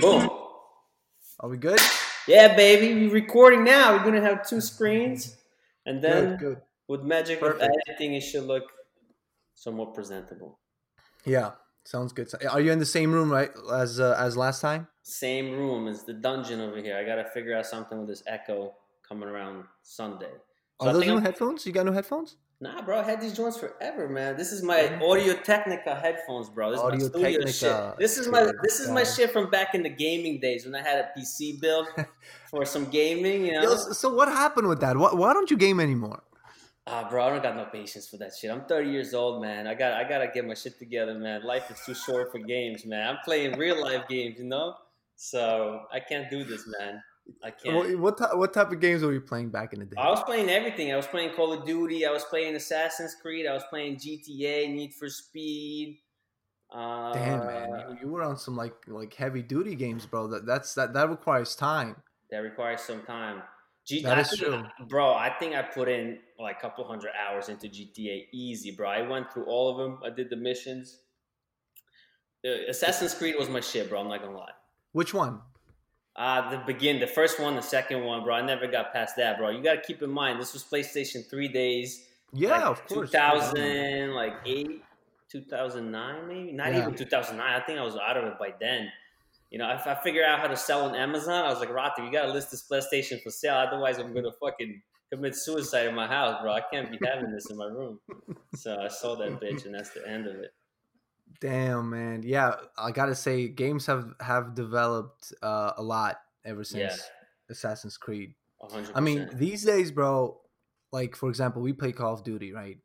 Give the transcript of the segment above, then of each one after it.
Boom. Are we good? Yeah, baby. We're recording now. We're gonna have two screens, and then Good, good. with magic Perfect. editing, it should look somewhat presentable. Yeah, sounds good. Are you in the same room, right, as uh, as last time? Same room as the dungeon over here. I gotta figure out something with this echo coming around Sunday. So Are I those think new I'm- headphones? You got new headphones? Nah, bro, I had these joints forever, man. This is my Audio Technica headphones, bro. This is my studio Audio-Technica. shit. This is my this is my shit from back in the gaming days when I had a PC build for some gaming. You know, Yo, so so what happened with that? Why, why don't you game anymore? ah, bro, I don't got no patience for that shit. I'm 30 years old, man. I got I gotta get my shit together, man. Life is too short for games, man. I'm playing real life games, you know. So I can't do this, man. I can't. What what type of games were you playing back in the day? I was playing everything. I was playing Call of Duty. I was playing Assassin's Creed. I was playing GTA, Need for Speed. Uh, Damn man, you, you were on some like like heavy duty games, bro. That that's that that requires time. That requires some time. G- That I is think- true. bro. I think I put in like a couple hundred hours into GTA, easy, bro. I went through all of them. I did the missions. Uh, Assassin's Creed was my shit, bro. I'm not gonna lie. Which one? Uh, the begin, the first one, the second one, bro. I never got past that, bro. You gotta keep in mind this was PlayStation three days. Yeah, like of course. 2000, like eight, 2009, maybe not Yeah. even 2009. I think I was out of it by then. You know, if I figure out how to sell on Amazon, I was like, Rata, you gotta list this PlayStation for sale. Otherwise, I'm gonna fucking commit suicide in my house, bro. I can't be having this in my room. So I sold that bitch, and that's the end of it. Damn man, yeah. I gotta say, games have have developed uh, a lot ever since Yeah. Assassin's Creed. 100. I mean, these days, bro. Like for example, we play Call of Duty, right?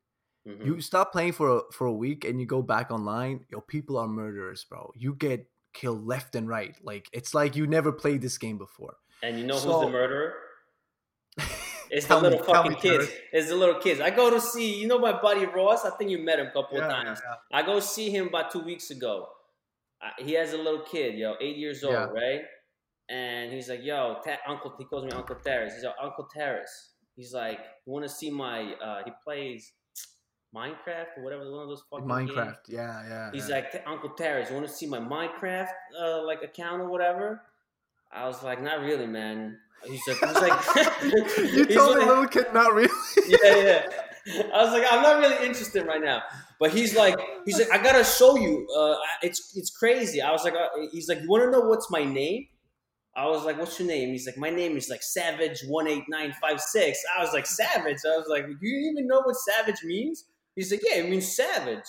Mhm. You stop playing for a, for a week and you go back online. Yo, people are murderers, bro. You get killed left and right. Like it's like you never played this game before. and you know who's the murderer? It's the little tell fucking kids. Terrence. It's the little kids. I go to see, you know, my buddy Ross. I think you met him a couple Yeah, of times. yeah. I go see him about two weeks ago. Uh, he has a little kid, yo, eight years old, right? And he's like, "Yo, Ta- Uncle," he calls me Uncle Taras. He's like, "Uncle Taras." He's like, "You want to see my?" Uh, he plays Minecraft or whatever, one of those fucking games. Minecraft, yeah, yeah. He's yeah. like, Uncle Taras, you want to see my Minecraft uh, like account or whatever? I was like, not really, man. He's like, he's like, you told like- little kid not really. yeah, yeah. I was like, I'm not really interested right now. But he's like, he's like, I gotta show you. Uh, it's it's crazy. I was like, uh, he's like, you want to know what's my name? I was like, what's your name? He's like, my name is like Savage one eight nine five six. I was like, Savage. I was like, do you even know what Savage means? He's like, yeah, it means Savage.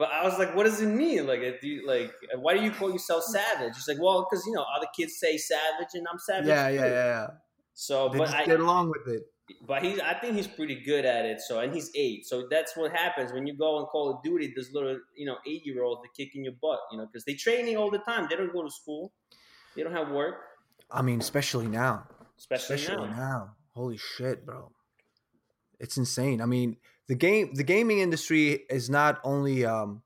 But I was like, what does it mean? Like, uh, do you, like, uh, why do you call yourself Savage? He's like, well, because you know, other kids say Savage, and I'm Savage. yeah, yeah, too." yeah, yeah. So, They but just I, get along with it. but he's I think he's pretty good at it. So and he's eight. So that's what happens when you go on Call of Duty. There's little you know eight year olds that kicking your butt. You know because they training all the time. They don't go to school. They don't have work, I mean, especially now. especially, Especially now. now. Holy shit, bro. It's insane. I mean, the game the gaming industry is not only um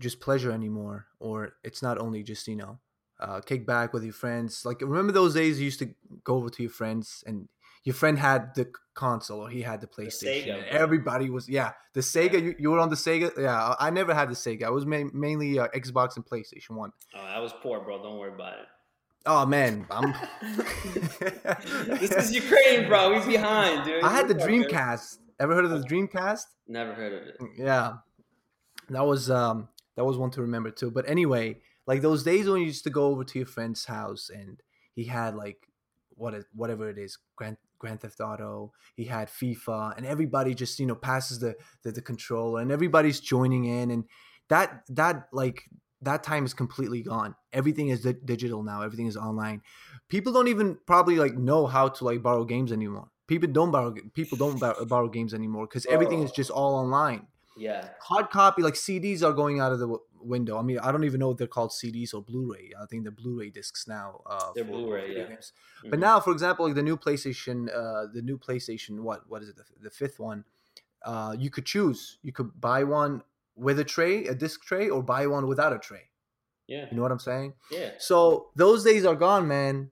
just pleasure anymore or it's not only just, you know, uh kick back with your friends. Like remember those days you used to go over to your friends and your friend had the console or he had the PlayStation. Sega, and everybody was yeah, the Sega. You, you were on the Sega. Yeah, I never had the Sega. I was ma- mainly uh, Xbox and PlayStation One. Oh, I was poor, bro. Don't worry about it. Oh man, I'm. this is Ukraine, bro. We behind, dude. I had the Dreamcast. Ever heard of the Dreamcast? Never heard of it. Yeah, that was um that was one to remember too. But anyway, like those days when you used to go over to your friend's house and he had like what whatever it is, Grand Grand Theft Auto. He had FIFA, and everybody just you know passes the the, the controller, and everybody's joining in, and that that like that time is completely gone. Everything is di- digital now. Everything is online. People don't even probably like know how to like borrow games anymore. People don't borrow people don't borrow, games anymore because everything is just all online Yeah. hard copy like CDs are going out of the w- window. I mean, I don't even know if they're called CDs or Blu-ray. I think they're Blu-ray discs now. Uh, They're Blu-ray, yeah. games. But now, for example, like the new PlayStation, uh, the new PlayStation, what what is it? The, the fifth one. Uh, you could choose. You could buy one with a tray, a disc tray, or buy one without a tray. yeah, You know what I'm saying? yeah. So those days are gone, man.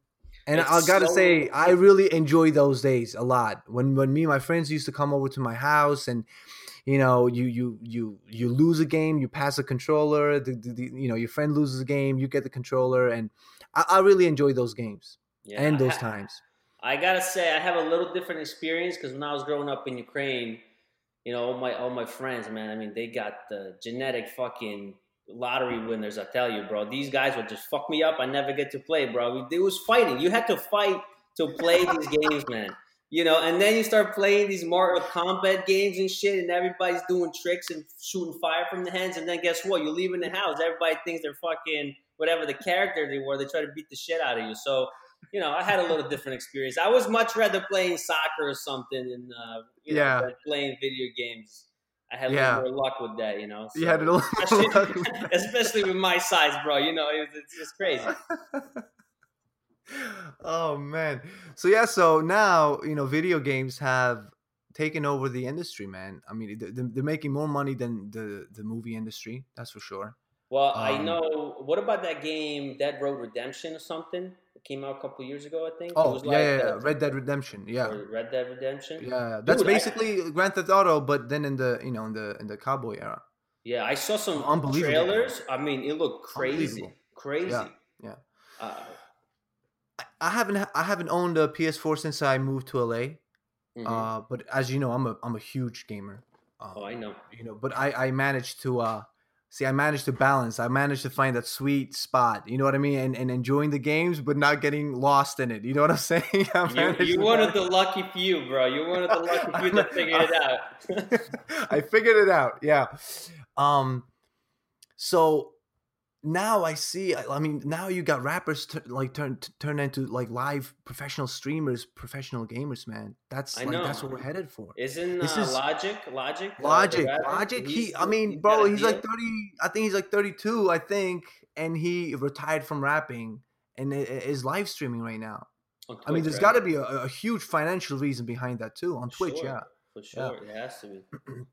And It's I gotta so- say, I really enjoy those days a lot. When when me and my friends used to come over to my house, and you know, you you you you lose a game, you pass a controller. The, the, the- you know, your friend loses a game, you get the controller, and I, I really enjoy those games Yeah, and those times. I gotta say, I have a little different experience because when I was growing up in Ukraine, you know, all my all my friends, man. I mean, they got the genetic fucking lottery winners. I tell you, bro. These guys would just fuck me up. I never get to play, bro. It was fighting. You had to fight to play these games, man. You know, and then you start playing these Mortal Kombat games and shit, and everybody's doing tricks and shooting fire from the hands. And then guess what? You leave in the house. Everybody thinks they're fucking whatever the character they were. They try to beat the shit out of you. So you know, I had a little different experience. I was much rather playing soccer or something than uh, know, Yeah. than playing video games. I had a Yeah. little more luck with that, you know. You had a little especially, especially with my size, bro. You know, it's, it's just crazy. oh man. So yeah, so now, you know, video games have taken over the industry, man. I mean, they're, they're making more money than the the movie industry, that's for sure. Well, I Um, know. What about that game, Dead Road Redemption or something? Came out a couple years ago, I think. it Oh, was yeah, yeah, yeah, uh, Red Dead Redemption. Yeah. Red Dead Redemption. Yeah, that's Dude, I- basically Grand Theft Auto, but then in the you know in the in the cowboy era. Yeah, I saw some Unbelievable. trailers. I mean, it looked crazy, crazy. Yeah, yeah. Uh, I- I haven't I haven't owned a PS4 since I moved to LA. mhm. Uh, but as you know, I'm a I'm a huge gamer. Um, oh, I know. you know, but I I managed to uh see I managed to balance. I managed to find that sweet spot. You know what I mean? And and enjoying the games, but not getting lost in it. You know what I'm saying? I You, managed you to one of the lucky few, bro. You're one of the lucky few that figured it out. I figured it out. Yeah. Um. So now I see. I I mean, now you got rappers t- like turn t- turn into like live professional streamers, professional gamers. Man, that's I like that's what we're headed for. Isn't This uh, is- Logic, Logic, Logic? Logic. He, I mean, he's bro, he's like thirty. I think he's like thirty-two. I think, and he retired from rapping and is live streaming right now. On I mean, Twitch, there's right? got to be a, a huge financial reason behind that too on Twitch. Sure, Yeah. for sure. It has to be.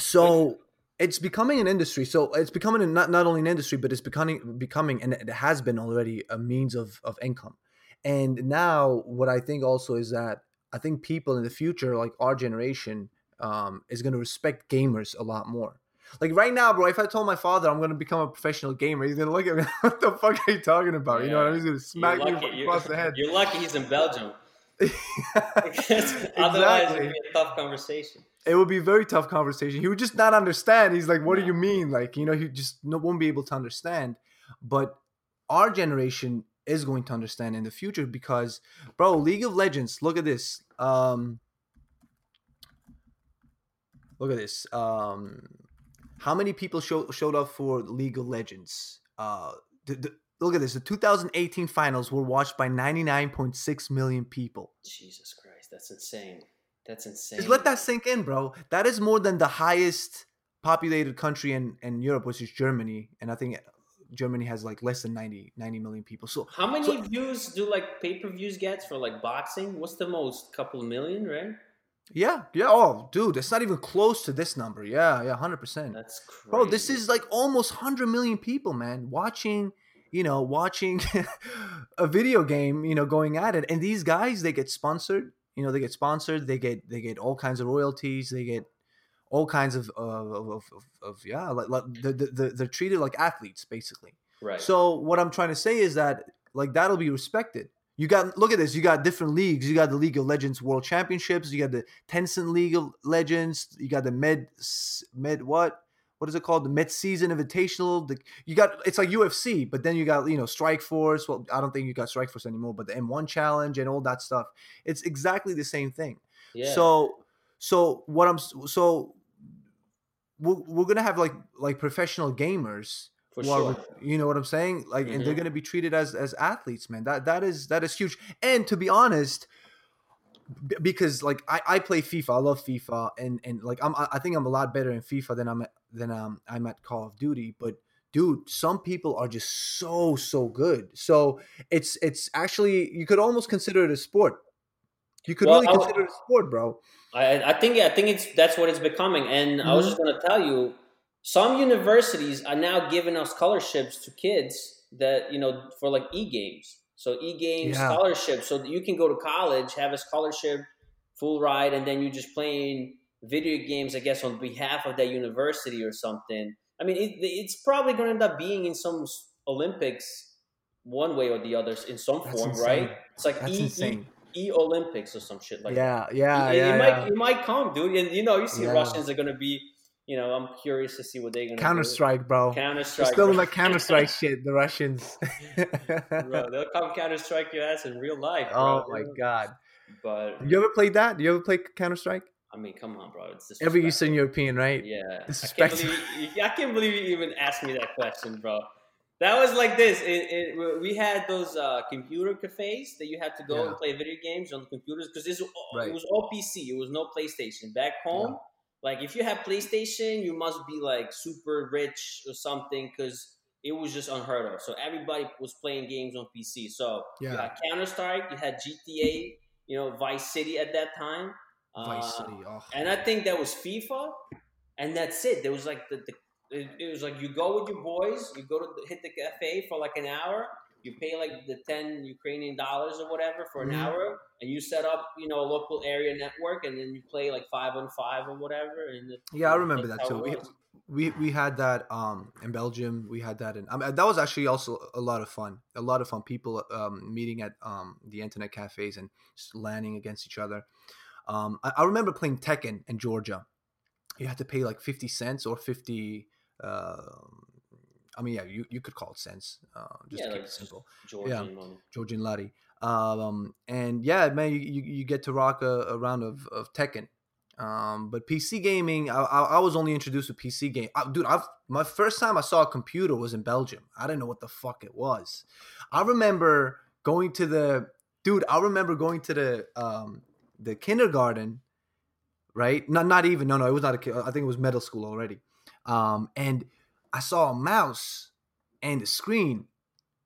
So it's becoming an industry. So it's becoming a, not not only an industry, but it's becoming becoming, and it has been already a means of of income. And now, what I think also is that I think people in the future, like our generation, um, is going to respect gamers a lot more. Like right now, bro, if I told my father I'm going to become a professional gamer, he's going to look at me. What the fuck are you talking about? You know what I mean? He's going to smack me across the head. You're lucky he's in Belgium. Because Otherwise, it'd be a tough conversation. it would be a very tough conversation. He would just not understand. He's like, "What do you mean?" Like, you know, he just no, won't be able to understand. But our generation is going to understand in the future because, bro, League of Legends. Look at this. Um, look at this. Um, how many people show, showed up for League of Legends? Uh, the, the, look at this. The 2018 finals were watched by 99.6 million people. Jesus Christ, that's insane. That's insane. Just let that sink in, bro. That is more than the highest populated country in, in Europe, which is Germany. And I think Germany has like less than 90, 90 million people. So How many So- views do like pay per views get for like boxing? What's the most? Couple million, right? yeah, yeah. Oh, dude, it's not even close to this number. Yeah, yeah, hundred percent. That's crazy. Bro, this is like almost hundred million people, man, watching. You know, watching a video game. You know, going at it, and these guys they get sponsored. You know, they get sponsored. They get they get all kinds of royalties. They get all kinds of of, of, of, of yeah, like, like the, the, the, they're treated like athletes basically. right. So what I'm trying to say is that like that'll be respected. You got look at this. You got different leagues. You got the League of Legends World Championships. You got the Tencent League of Legends. You got the Med Med what what is it called? The Mid Season Invitational. The, you got it's like UFC, but then you got you know Strike Force. Well, I don't think you got Strike Force anymore, but the M1 Challenge and all that stuff. It's exactly the same thing. yeah. So so what I'm so we're, we're gonna have like like professional gamers for who are, sure. you know what I'm saying? Like, and they're Mhm. gonna be treated as as athletes, man. That that is that is huge. And to be honest, b- because like I, I play FIFA, I love FIFA, and and like I'm I I think I'm a lot better in FIFA than I'm at, than um I'm at Call of Duty. But dude, some people are just so so good. So it's it's actually you could almost consider it a sport. You could Well, really I- consider it a sport, bro. I, I think yeah I think it's that's what it's becoming. And I Mm-hmm. was just going to tell you, some universities are now giving us scholarships to kids that you know for like e games. So e games Yeah. scholarship, so you can go to college, have a scholarship, full ride, and then you're just playing video games, I guess, on behalf of that university or something. I mean, it, it's probably going to end up being in some Olympics, one way or the other, in some That's form, insane. right? It's like That's e, insane. e, e Olympics or some shit like that. yeah, yeah, it, yeah. it yeah. might it might come, dude. And you know, you see Yeah. Russians are gonna be. You know, I'm curious to see what they're gonna Counter Strike, bro. Counter Strike. still in that Counter Strike shit. The Russians. bro. They'll come Counter Strike your ass in real life. oh my god. But You ever played that? Do you ever play Counter Strike? I mean, come on, bro. It's Every. Eastern European, right? Yeah, I can't believe you, I can't believe you even asked me that question, bro. That was like this. It, it, we had those uh, computer cafes that you had to go Yeah. and play video games on the computers because this Right. it was all PC. It was no PlayStation. Back home, like if you have PlayStation, you must be like super rich or something because it was just unheard of. So everybody was playing games on PC. So you had Counter Strike, you had GTA, you know Vice City at that time. Vice Uh, City. Oh. and I think that was FIFA, and that's it. There was like the, the it, it was like you go with your boys, you go to the, hit the cafe for like an hour, you pay like the ten Ukrainian dollars or whatever for an Mhm. hour, and you set up you know a local area network, and then you play like five on five or whatever. And it- Yeah, I remember that too. We, we we had that um in Belgium. We had that in. I mean, that was actually also a lot of fun. A lot of fun. People um meeting at um the internet cafes and landing against each other. Um, I, I remember playing Tekken in Georgia. You had to pay like fifty cents or fifty. Uh, I mean, yeah, you, you could call it sense. Uh, just Yeah, to keep like it simple. Georgian money. Georgian Lari. Um, and yeah, man, you, you, you get to rock a, a round of, of Tekken. Um, but PC gaming, I, I, I was only introduced to PC game. I, dude, I've my first time I saw a computer was in Belgium. I didn't know what the fuck it was. I remember going to the dude. I remember going to the um the kindergarten, right? Not not even no no it was not a I think it was middle school already. Um, and I saw a mouse and a screen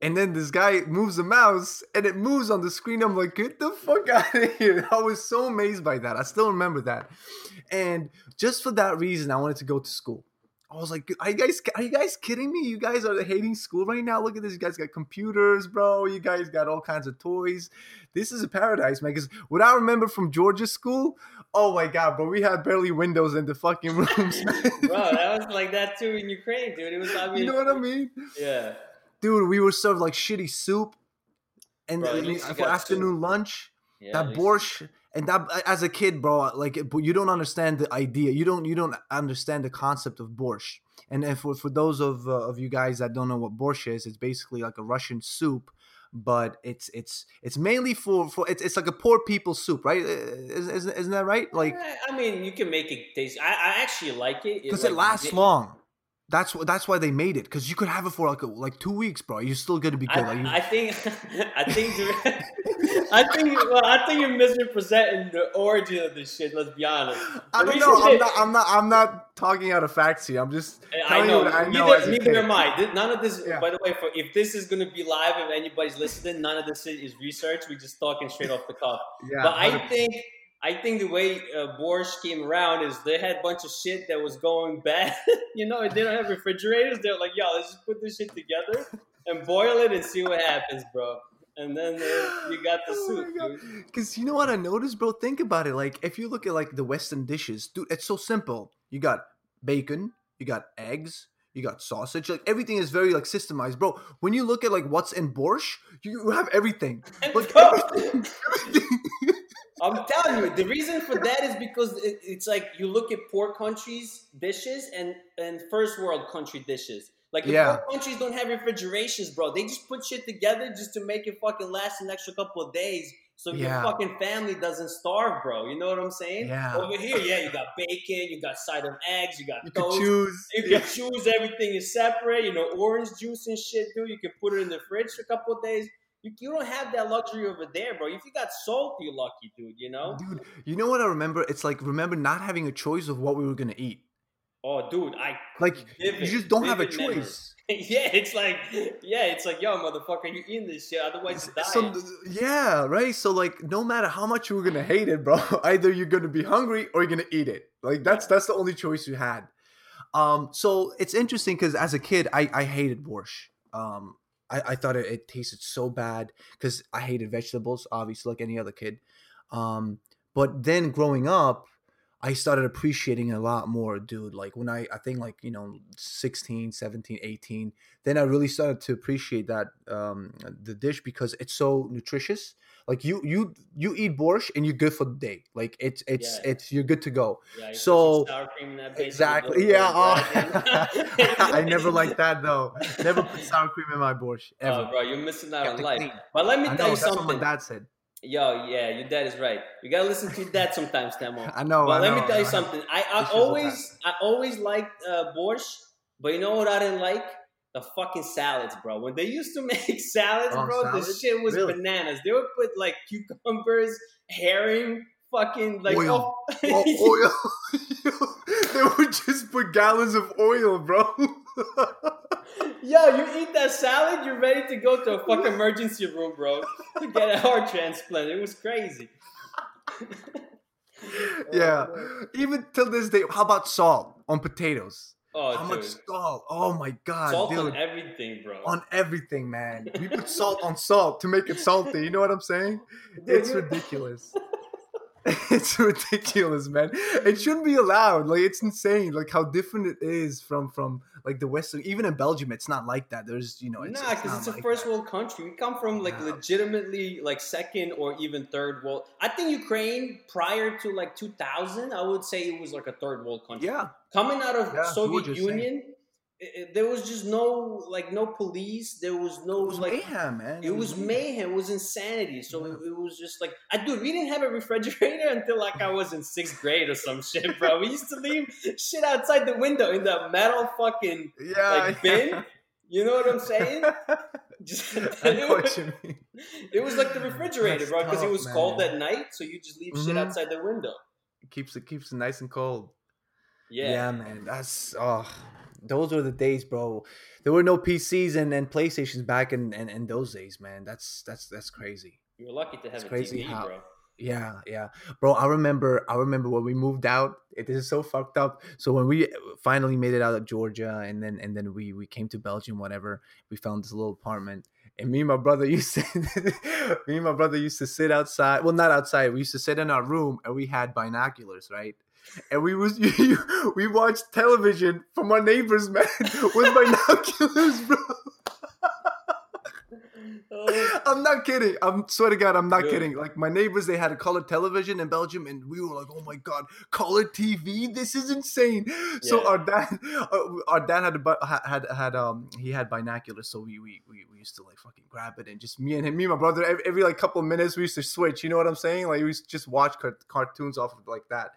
and then this guy moves the mouse and it moves on the screen. I'm like, get the fuck out of here. I was so amazed by that. I still remember that. And just for that reason, I wanted to go to school. I was like, are you guys are you guys kidding me? You guys are hating school right now. Look at this. You guys got computers, bro. You guys got all kinds of toys. This is a paradise, man. Because what I remember from Georgia school, oh my god, bro, we had barely windows in the fucking rooms. Bro, that was like that too in Ukraine, dude. It was mean, you know what I mean? yeah. dude, we were served like shitty soup, and Bro, at and least you for afternoon lunch, yeah that borscht, and that as a kid, bro, like but you don't understand the idea. You don't you don't understand the concept of borscht. And if for for those of uh, of you guys that don't know what borscht is, it's basically like a Russian soup. But it's it's it's mainly for for it's, it's like a poor people soup, right? Isn't, isn't, that right? Like Eh, I mean, you can make it taste. I, I actually like it because like, it lasts it- long. That's what that's why they made it because you could have it for like a, like two weeks, bro. You're still gonna be good. like, you- I, I think, I think, I think, well, I think you're misrepresenting the origin of this shit. Let's be honest. I don't know. I'm, not. I'm not. I'm not talking out of facts here. I'm just eh, I telling know. you I know neither neither am I. None of this. Yeah. By the way, for, if this is gonna be live, if anybody's listening, none of this is research. We're just talking straight off the cuff. Yeah, but I 100%. think I think the way uh, borscht came around is they had a bunch of shit that was going bad. you know, they don't have refrigerators. They're like, yo, let's just put this shit together and boil it and see what happens, bro. And then uh, you got the Oh soup, my God. dude. Because you know what I noticed, bro? Think about it. Like if you look at like the Western dishes, dude, it's so simple. You got bacon, you got eggs, you got sausage. Like everything is very like systemized, bro. When you look at like what's in borscht, you have everything. Like everything. everything. I'm telling you, the reason for that is because it, it's like you look at poor countries' dishes and and first world country dishes. Like the Yeah. poor countries don't have refrigerations, bro. They just put shit together just to make it fucking last an extra couple of days, so your fucking family doesn't starve, bro. You know what I'm saying? Yeah. Over here, yeah, you got bacon, you got side of eggs, you got you toast. choose. You can Yeah. choose everything is separate. You know, orange juice and shit, dude. You can put it in the fridge for a couple of days. You, you don't have that luxury over there, bro. If you got salt, you're lucky, dude. You know. Dude, you know what I remember? It's like remember not having a choice of what we were gonna eat. Oh, dude, I Like Vivid- you just don't have a choice. yeah, it's like yeah, it's like yo, motherfucker, you eating this shit, otherwise you die. So yeah, right. So like, no matter how much you were gonna hate it, bro, either you're gonna be hungry or you're gonna eat it. Like that's that's the only choice you had. Um, so it's interesting because as a kid, I I hated borscht. Um, I, I thought it, it tasted so bad because I hated vegetables, obviously, like any other kid. Um, but then growing up, I started appreciating it a lot more, dude. Like when I, I think like, you know, 16, 17, 18, then I really started to appreciate that, um, the dish because it's so nutritious. Like you, you, you eat borscht and you're good for the day. Like it's, it's, Yeah. it's, you're good to go. Yeah, So- sour cream in that Exactly. Yeah. Oh. I never like that though. Never put sour cream in my borscht ever. Oh, bro, you're missing out on life. clean. But let me I tell know you that's what something. my dad said. Yo, yeah, your dad is right. You gotta listen to your dad sometimes, Temo. I know. Well, I let me tell you know. something. I, I always I always liked uh, borscht, but you know what I didn't like? The fucking salads, bro. When they used to make salads, Oh, bro, the shit was Really? bananas. They would put like cucumbers, herring, fucking like Oil. oh- Oh, oil. they would just put gallons of oil, bro. Yo, you eat that salad, you're ready to go to a fucking emergency room, bro, to get a heart transplant. It was crazy. yeah. Oh, Even till this day, how about salt on potatoes? Oh, how dude. much salt? Oh my god, Salt dude. on everything, bro. on everything, man. We put salt on salt to make it salty. You know what I'm saying? Dude, It's ridiculous. it's ridiculous, man. It shouldn't be allowed. Like it's insane. Like how different it is from from like the Western. Even in Belgium, it's not like that. There's you know, it's, nah, because not it's a like first that. world country. We come from like Yeah. legitimately like second or even third world. I think Ukraine prior to like 2000, I would say it was like a third world country. Yeah, Coming out of Yeah, Soviet Union, it, it- there was just no like no police. There was no it was like mayhem, man. It was mayhem. It was insanity. So it, it was just like, I dude, we didn't have a refrigerator until like I was in sixth grade or some shit, bro. We used to leave shit outside the window in the metal fucking. Yeah, like, bin? You know what I'm saying? Just, it, what was, you mean. it was like the refrigerator, That's bro, because it was cold man. at night, so you just leave shit Mhm. outside the window. It keeps it keeps it nice and cold. Yeah. Yeah, man. That's oh, those were the days, bro. There were no PCs and, and PlayStations back in, in, in those days, man. That's that's that's crazy. You're lucky to have It's a crazy TV, how- bro. Yeah, yeah, bro. I remember. I remember when we moved out. It this is so fucked up. So when we uh, finally made it out of Georgia, and then and then we we came to Belgium, whatever. We found this little apartment, and me and my brother used to. me and my brother used to sit outside. Well, not outside. We used to sit in our room, and we had binoculars, right? And we was we watched television from our neighbors, man, with binoculars, bro. Oh, I'm not kidding. I'm swear to God, I'm not Dude. kidding. Like my neighbors, they had a color television in Belgium, and we were like, "Oh my God, color TV! This is insane!" So our dad, uh, our dad had a, had had um he had binoculars, so we, we we we used to like fucking grab it and just me and him, me and my brother, every, every like couple of minutes we used to switch. You know what I'm saying? Like we used to just watch car- cartoons off of like that.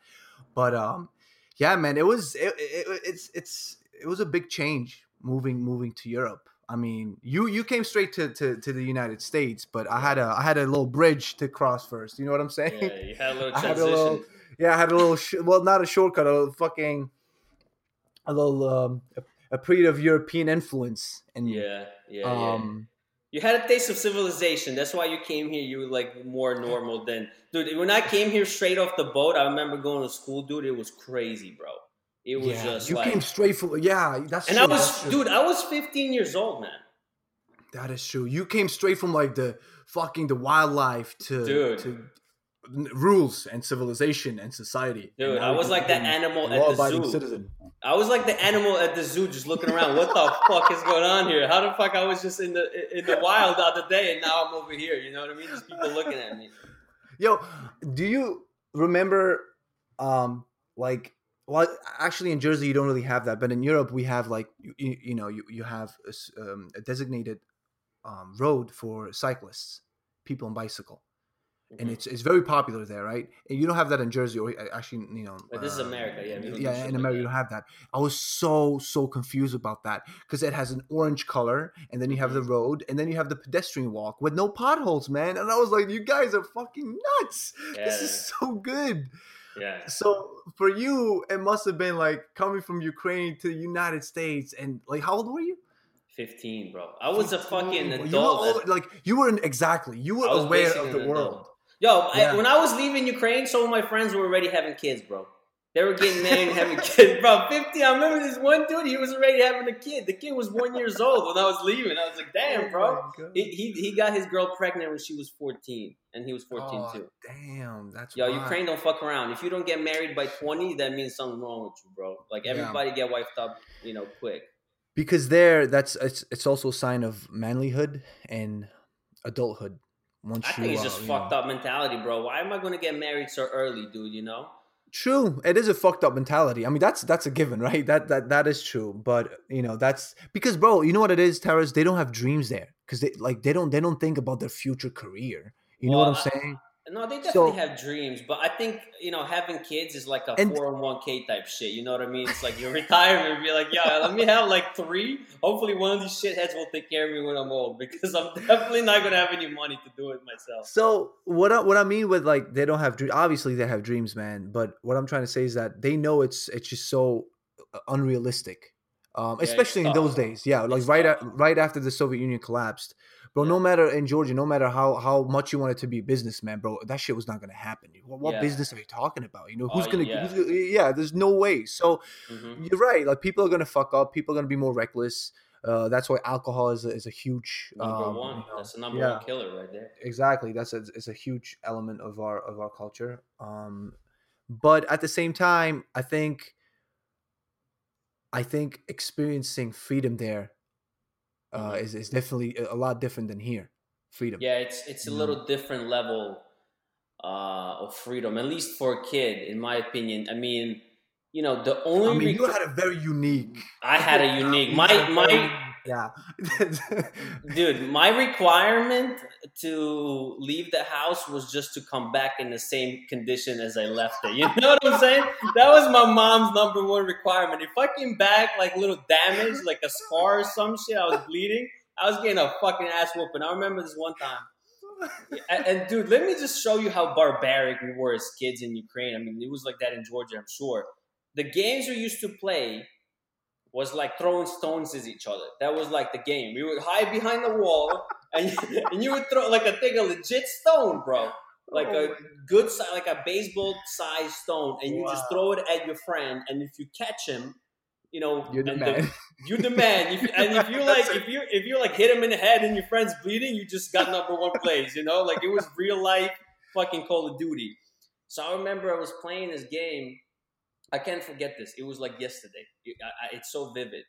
But um, yeah, man, it was it, it, it's it's it was a big change moving moving to Europe. I mean, you you came straight to, to, to the United States, but I had a I had a little bridge to cross first. You know what I'm saying? yeah, you had a little I had a transition. little, yeah, I had a little, sh- well, not a shortcut, a little fucking, a little, um, a, a period of European influence. And, yeah, yeah, yeah. You had a taste of civilization. That's why you came here. You were like more normal than dude. When I came here straight off the boat, I remember going to school, dude. It was crazy, bro. It was yeah, just you like, came straight from, yeah, that's and true, I was, dude. I was 15 years old, man. That is true. You came straight from like the fucking the wildlife to Dude. to rules and civilization and society. Dude, And I was like the animal at the zoo. citizen. I was like the animal at the zoo, just looking around. What the fuck is going on here? How the fuck I was just in the in the wild the other day, and now I'm over here. You know what I mean? Just people looking at me. Yo, do you remember um like well actually in Jersey you don't really have that, but in Europe we have like you, you, know you, you have a, um, a designated um, road for cyclists, people on bicycle. And Mhm. it's it's very popular there, right? And you don't have that in Jersey, or uh, actually, you know. But this is uh, America, yeah, we don't do yeah. In America, you don't have that. I was so so confused about that because it has an orange color, and then you have the Mhm. road, and then you have the pedestrian walk with no potholes, man. And I was like, you guys are fucking nuts. This is so good. yeah. So for you, it must have been like coming from Ukraine to the United States, and like, how old were you? 15, bro. I was a 15. fucking You were adult. all- like you were in, exactly. You were aware of the world. Yo, I- when I was leaving Ukraine, some of my friends were already having kids, bro. They were getting married and having kids, bro. Fifty. I remember this one dude. He was already having a kid. The kid was one years old when I was leaving. I was like, damn, Oh bro. God. He, he he got his girl pregnant when she was fourteen, and he was fourteen Oh, too. Damn, that's Yo, wild. Ukraine don't fuck around. If you don't get married by twenty, that means something wrong with you, bro. Like Yeah. everybody get wiped up, you know, quick. because there that's it's, it's also a sign of manlyhood and adulthood. Once I you, think it's uh, just you fucked know. up mentality, bro. Why am I gonna get married so early, dude? You know? True, it is a fucked up mentality. I mean, that's that's a given, right? That that that is true. But you know, that's because, bro, you know what it is, Taras. They don't have dreams there because they like they don't they don't think about their future career. You know what I'm saying? No, they definitely So- have dreams, but I think you know having kids is like a four four hundred one k type shit. You know what I mean? It's like your retirement. Be like, yeah, let me have like three. Hopefully, one of these shitheads will take care of me when I'm old because I'm definitely not gonna have any money to do it myself. So what I, what I mean with like they don't have dreams. Obviously, they have dreams, man. But what I'm trying to say is that they know it's it's just so uh, unrealistic, um, it's especially in those days. Yeah, like It's right right after the Soviet Union collapsed, bro. No matter in Georgia, no matter how how much you wanted to be a businessman, bro, that shit was not gonna happen. What, what Yeah. business are you talking about? You know Oh, who's gonna, yeah. who's yeah. There's no way. So hmm you're right. Like people are gonna fuck up. People are gonna be more reckless. Uh, that's why alcohol is a, is a huge Number um, one, you know, that's the number yeah one killer right there. exactly that's a, it's a huge element of our of our culture um but at the same time i think i think experiencing freedom there uh is, is definitely a a lot different than here freedom Yeah, it's it's a you little different level uh, of freedom, at least for a kid, in my opinion. I mean, you know, the only i mean you had a very unique I had a unique my my very- yeah. Dude my requirement to leave the house was just to come back in the same condition as i left it. You know what i'm saying? That was my mom's number one requirement. If i came back like a little damage like a scar or some shit i was bleeding i was getting a fucking ass whooping. I remember this one time. And, and dude let me just show you how barbaric we were as kids in ukraine. I mean it was like that in georgia i'm sure. The games we used to play was like throwing stones at each other. That was like the game. We would hide behind the wall, and you, and you would throw like a thing, a legit stone, bro, like Oh a good, size, like a baseball size stone, and you just throw it at your friend, and if you catch him, you know, you're the and man you're the man. If, and if you like, if you if you like hit him in the head and your friend's bleeding, you just got number one plays. You know, like it was real life fucking Call of Duty. So I remember I was playing this game. I can't forget this. It was like yesterday. It, I, it's so vivid.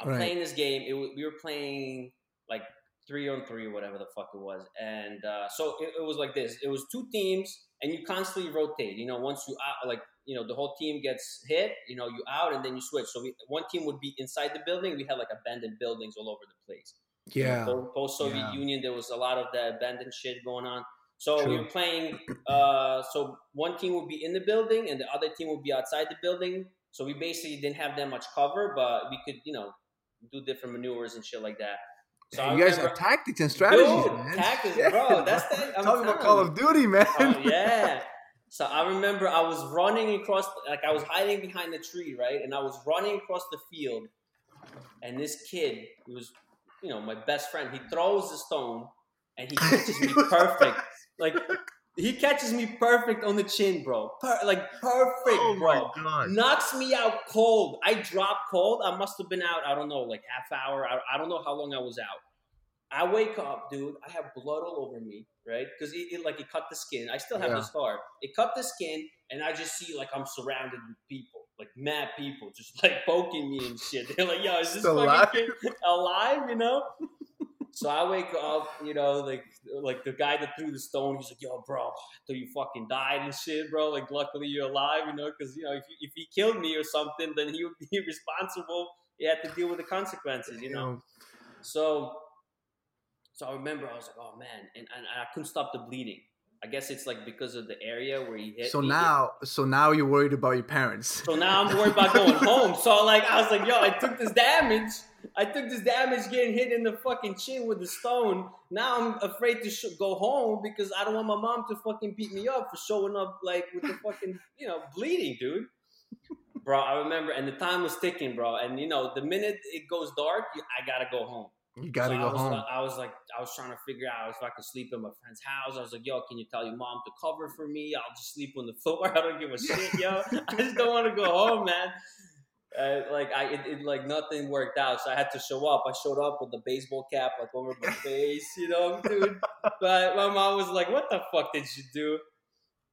I'm Right. playing this game. It, we were playing like three on three, whatever the fuck it was. And uh, so it, it was like this. It was two teams, and you constantly rotate. You know, once you out, like you know, the whole team gets hit. You know, you out, and then you switch. So we, one team would be inside the building. We had like abandoned buildings all over the place. yeah Post Soviet Yeah. Union, there was a lot of that abandoned shit going on. So we True. were playing. Uh, so one team would be in the building, and the other team would be outside the building. So we basically didn't have that much cover, but we could, you know, do different maneuvers and shit like that. So I you guys remember- have tactics and strategies Dude, man tactics, bro, that's the- I'm talking about call of duty man Oh yeah. So I remember I was running across, like I was hiding behind the tree, right? And I was running across the field, and this kid, he was, you know, my best friend. He throws the stone, and he catches me perfect. Like he catches me perfect on the chin, bro. Per- like perfect, oh bro. Knocks me out cold. I dropped cold. I must have been out. I don't know, like half hour. I, I don't know how long I was out. I wake up, dude. I have blood all over me, right? Because it, it like it cut the skin. I still have Yeah. the scar. It cut the skin, and I just see like I'm surrounded with people, like mad people, just like poking me and shit. They're like, "Yo, is this Still fucking alive? kid alive?" You know. So I wake up, you know, like like the guy that threw the stone. He's like, "Yo, bro, I thought you fucking died and shit, bro. Like, luckily you're alive, you know, because you know if if he killed me or something, then he would be responsible. He had to deal with the consequences, you know." So, so I remember I was like, oh man, and, and I couldn't stop the bleeding. I guess it's like because of the area where he hit. so me. now so now you're worried about your parents So now I'm worried about going home. So like I was like, yo, I took this damage. I took this damage getting hit in the fucking chin with the stone. Now I'm afraid to sh- go home because I don't want my mom to fucking beat me up for showing up like with the fucking you know bleeding, dude. Bro, I remember, and the time was ticking, bro. And you know, the minute it goes dark, I gotta go home. You gotta So go I was, home. Like, I was like, I was trying to figure out if I could sleep in my friend's house. I was like, yo, can you tell your mom to cover for me? I'll just sleep on the floor. I don't give a shit, yo. I just don't want to go home, man. Uh, like I, it, it, like nothing worked out, so I had to show up. I showed up with the baseball cap like over my face, you know, dude. But my mom was like, "What the fuck did you do?"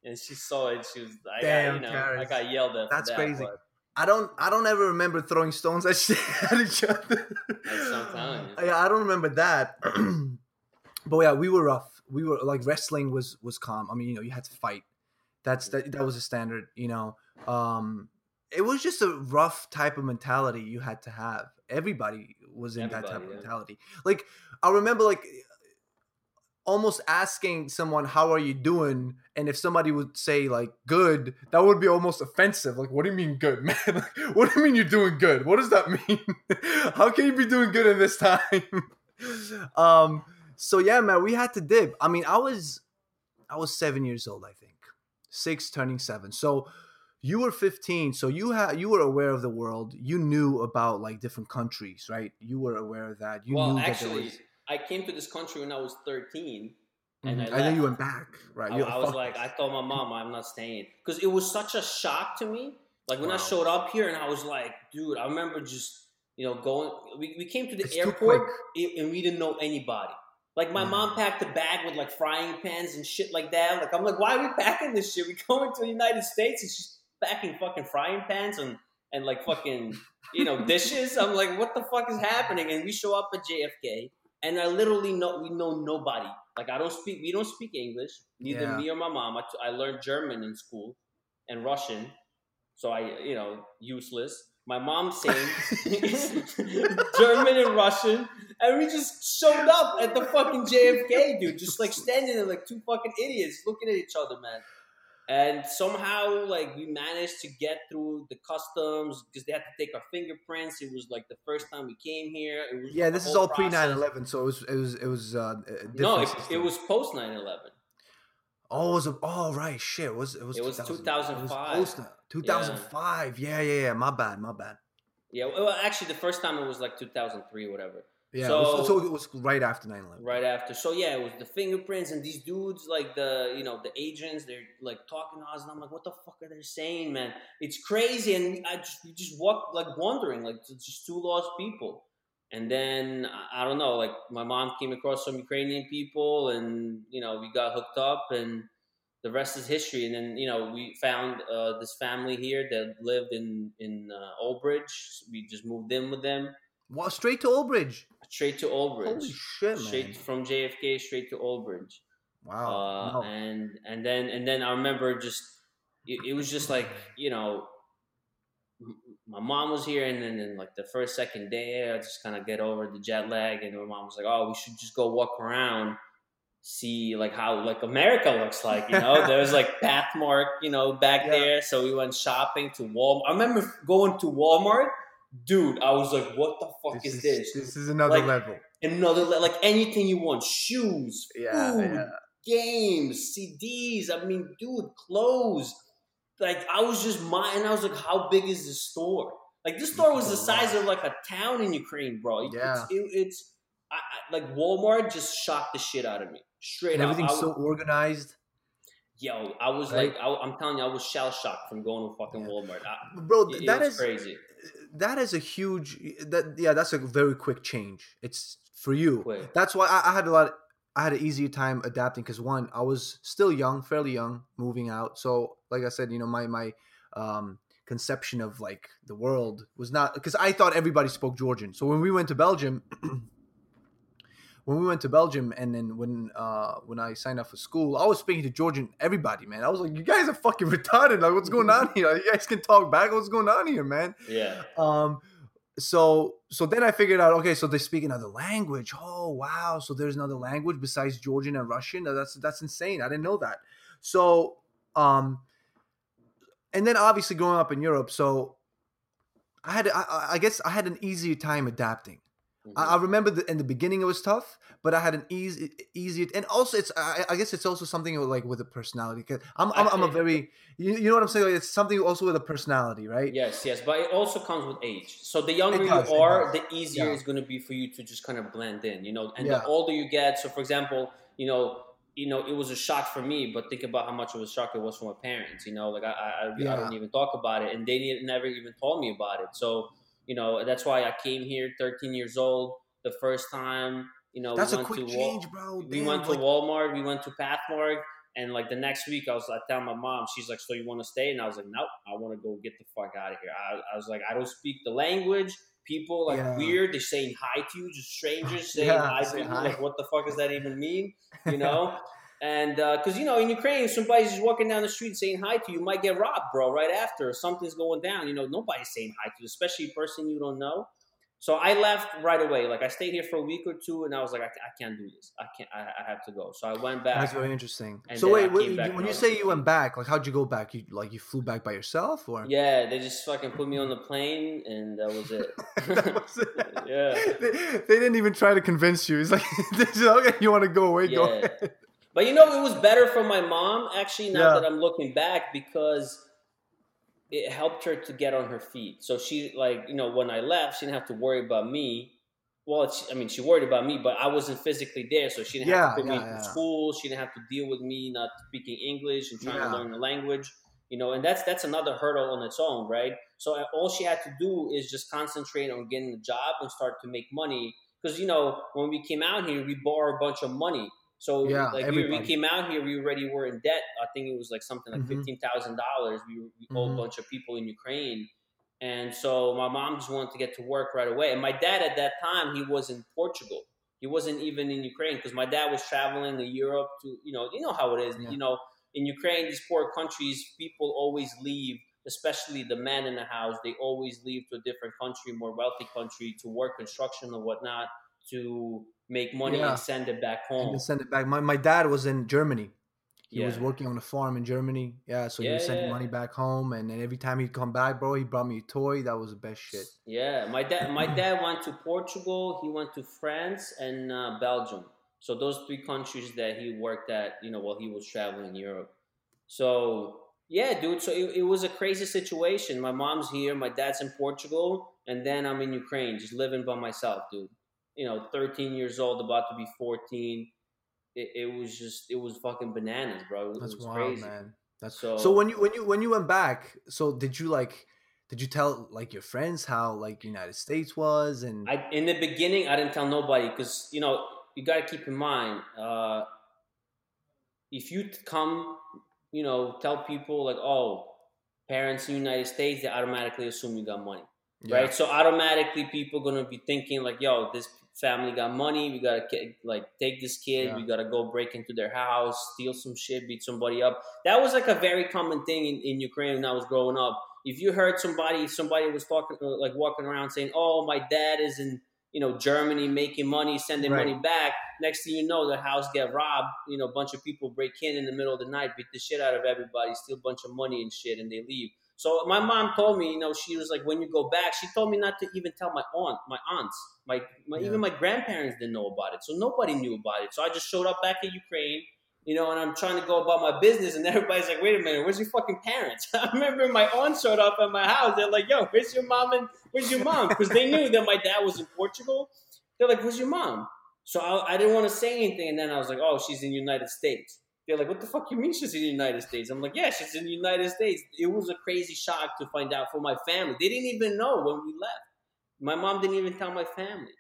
And she saw it. She was like, Damn, I, you know, I got yelled at. That's that, crazy. but- I don't. I don't ever remember throwing stones at, shit at each other. I'm telling. Yeah, I don't remember that. but yeah, we were rough. We were like wrestling was was calm. I mean, you know, you had to fight. That's that. That was a standard. You know, um, it was just a rough type of mentality you had to have. Everybody was in that type Everybody, of mentality. Like I remember, like almost asking someone how are you doing? And if somebody would say like good that would be almost offensive. Like what do you mean good man? Like, what do you mean you're doing good? What does that mean? How can you be doing good in this time? Um so yeah man we had to dip. I mean i was i was seven years old i think. Six turning seven. So you were 15 so you had you were aware of the world you knew about like different countries right you were aware of that you well, knew that there actually, was I came to this country when I was 13, and Mhm. I I know you went back, right? I, I was like. I told my mom I'm not staying because it was such a shock to me. Like when I showed up here, and I was like, dude, I remember just you know going. We, we came to the It's airport and we didn't know anybody. Like my mom Mm. packed a bag with like frying pans and shit like that. Like I'm like, why are we packing this shit? We going to the United States and she's packing fucking frying pans and and like fucking you know dishes. I'm like, what the fuck is happening? And we show up at JFK, and I literally know we know nobody. Like I don't speak, we don't speak English. Neither Yeah. me or my mom. I, I learned German in school and Russian, so I you know useless. My mom saying German and Russian, and we just showed up at the fucking JFK, dude, just like standing there like two fucking idiots looking at each other, man. And somehow, like, we managed to get through the customs because they had to take our fingerprints. It was like the first time we came here. It was yeah, this is all pre process. 9/11, so it was it was it was uh, different No, it, it was post 9 11. oh, it was a, oh right, shit, it was it was It was 2000 2005. It was post- 2005. Yeah. yeah, yeah, My bad, my bad. Yeah, well, actually, the first time it was like 2003 or whatever. Yeah, So- it was, so it was right after 9/11. right after. So yeah, it was the fingerprints and these dudes, like the you know the agents, they're like talking to us, and I'm like, what the fuck are they saying, man? It's crazy, and I just we just walked like wondering, like it's just two lost people. And then I- I don't know, like my mom came across some Ukrainian people, and you know we got hooked up, and the rest is history. And then you know we found uh, this family here that lived in in uh, Old Bridge. We just moved in with them What, straight to Old Bridge. Straight to Old Bridge Holy shit, man! straight from JFK straight to Old Bridge. wow. Uh, no. And and then and then I remember just it, it was just like you know my mom was here and then in like the first second day I just kind of get over the jet lag and my mom was like oh we should just go walk around see like how like America looks like you know there's like Pathmark you know back Yeah. there so we went shopping to Walmart I remember going to Walmart dude I was like what the fuck this is, is this this is another Like, level. another le- like anything you want shoes Yeah, food yeah. games cds i mean dude clothes like i was just my and i was like how big is this store like this store was the size of like a town in ukraine bro Yeah. it's, it, it's I, I, like walmart just shocked the shit out of me straight And up everything's I, so organized, yo i was Right? like I, i'm telling you i was shell shocked from going to fucking Yeah. walmart I, bro. it, that it was is crazy that is a huge that yeah that's a very quick change. It's for you. Quick. that's why I, I had a lot i had an easier time adapting because one i was still young fairly young moving out. So like i said you know my my um conception of like the world was not because i thought everybody spoke georgian. So when we went to belgium when we went to belgium and then when uh when i signed up for school i was speaking to georgian everybody man. I was like you guys are fucking retarded. Like what's going on here? You guys can talk back. What's going on here man? Yeah. Um so so then i figured out okay so they speak another language. Oh wow. So there's another language besides georgian and russian? That's that's insane. I didn't know that. So um and then obviously growing up in europe so i had I, I- I guess i had an easier time adapting Mhm. I, I remember the, in the beginning it was tough, but I had an easy, easier, and also it's I, I guess it's also something like with a personality. Cause I'm I'm, I'm a very you, you know what I'm saying. Like, it's something also with a personality, right? Yes, yes, but it also comes with age. So the younger does, you are, the easier Yeah. it's going to be for you to just kind of blend in, you know. And Yeah. the older you get, so for example, you know, you know, it was a shock for me, but think about how much of a shock it was for my parents. You know, like I, I, I- I don't even talk about it, and they never even told me about it. So, you know, that's why I came here, 13 years old, the first time. You know, That's we a went quick to Wal- change, bro. we Damn, went to like- Walmart, we went to Pathmark, and like the next week, I was I tell my mom, she's like, "So you want to stay?" And I was like, "Nope, I want to go get the fuck out of here." I, I was like, "I don't speak the language." People like Yeah. weird. They're saying hi to you, just strangers saying Yeah, hi to you. hi. Like, what the fuck does that even mean? You know? And uh, because you know, in Ukraine, somebody's just walking down the street saying hi to you, you might get robbed, bro, right after. Something's going down. You know, nobody's saying hi to you, especially a person you don't know. So I left right away. Like I stayed here for a week or two, and I was like, I, I can't do this. I can't. I, I have to go. So I went back. That's very interesting. So wait, wait when you say you went back, like how'd you go back? You like you flew back by yourself, or Yeah, they just fucking put me on the plane, and that was it. That was it. Yeah. They, they didn't even try to convince you. It's like, okay, you want to go away? Go Yeah. ahead. But you know, it was better for my mom actually. Now Yeah. that I'm looking back, because it helped her to get on her feet. So she, like, you know, when I left, she didn't have to worry about me. Well, it's, I mean, she worried about me, but I wasn't physically there, so she didn't have to put me yeah, through yeah. school. She didn't have to deal with me not speaking English and trying Yeah. to learn the language. You know, and that's that's another hurdle on its own, right? So uh, all she had to do is just concentrate on getting a job and start to make money. Because you know, when we came out here, we borrowed a bunch of money. So Yeah, like we, we came out here, we already were in debt. I think it was like something like Mhm. fifteen thousand dollars. We, we owed Mhm. a bunch of people in Ukraine, and so my mom just wanted to get to work right away. And my dad at that time, he was in Portugal. He wasn't even in Ukraine because my dad was traveling to Europe to you know you know how it is. Yeah. You know in Ukraine, these poor countries, people always leave. Especially the men in the house, they always leave to a different country, more wealthy country, to work construction or whatnot, to make money Yeah. and send it back home. to send it back. My, my dad was in Germany. He was working on a farm in Germany. Yeah, so he was sending yeah. money back home, and then every time he'd come back, bro, he brought me a toy. That was the best shit. Yeah, my dad. My dad went to Portugal. He went to France and uh, Belgium. So those three countries that he worked at, you know, while he was traveling in Europe. So yeah, dude. So it, it was a crazy situation. My mom's here. My dad's in Portugal, and then I'm in Ukraine, just living by myself, dude. You know, 13 years old, about to be 14. It, it was just, it was fucking bananas, bro. It, That's it was wild, crazy. man. That's so. So- when you when you when you went back, so did you like? Did you tell like your friends how like United States was and I in the beginning I didn't tell nobody because you know you got to keep in mind uh, if you come you know tell people like oh parents in the United States they automatically assume you got money Yeah. right so automatically people gonna be thinking like yo this family got money we gotta like take this kid Yeah. we gotta go break into their house steal some shit beat somebody up that was like a very common thing in, in Ukraine when I was growing up if you heard somebody somebody was talking uh, like walking around saying oh my dad is in you know Germany making money sending Right. money back next thing you know the house get robbed you know a bunch of people break in in the middle of the night beat the shit out of everybody steal a bunch of money and shit and they leave so my mom told me you know she was like when you go back she told me not to even tell my aunt my aunts my, my Yeah. even my grandparents didn't know about it so nobody knew about it so I just showed up back in Ukraine you know, and I'm trying to go about my business, and everybody's like, "Wait a minute, where's your fucking parents?" I remember my aunt showed up at my house. They're like, "Yo, where's your mom and where's your mom?" Because they knew that my dad was in Portugal. They're like, "Where's your mom?" So I, I didn't want to say anything, and then I was like, "Oh, she's in the United States." They're like, "What the fuck you mean she's in the United States?" I'm like, "Yeah, she's in the United States." It was a crazy shock to find out for my family. They didn't even know when we left. My mom didn't even tell my family.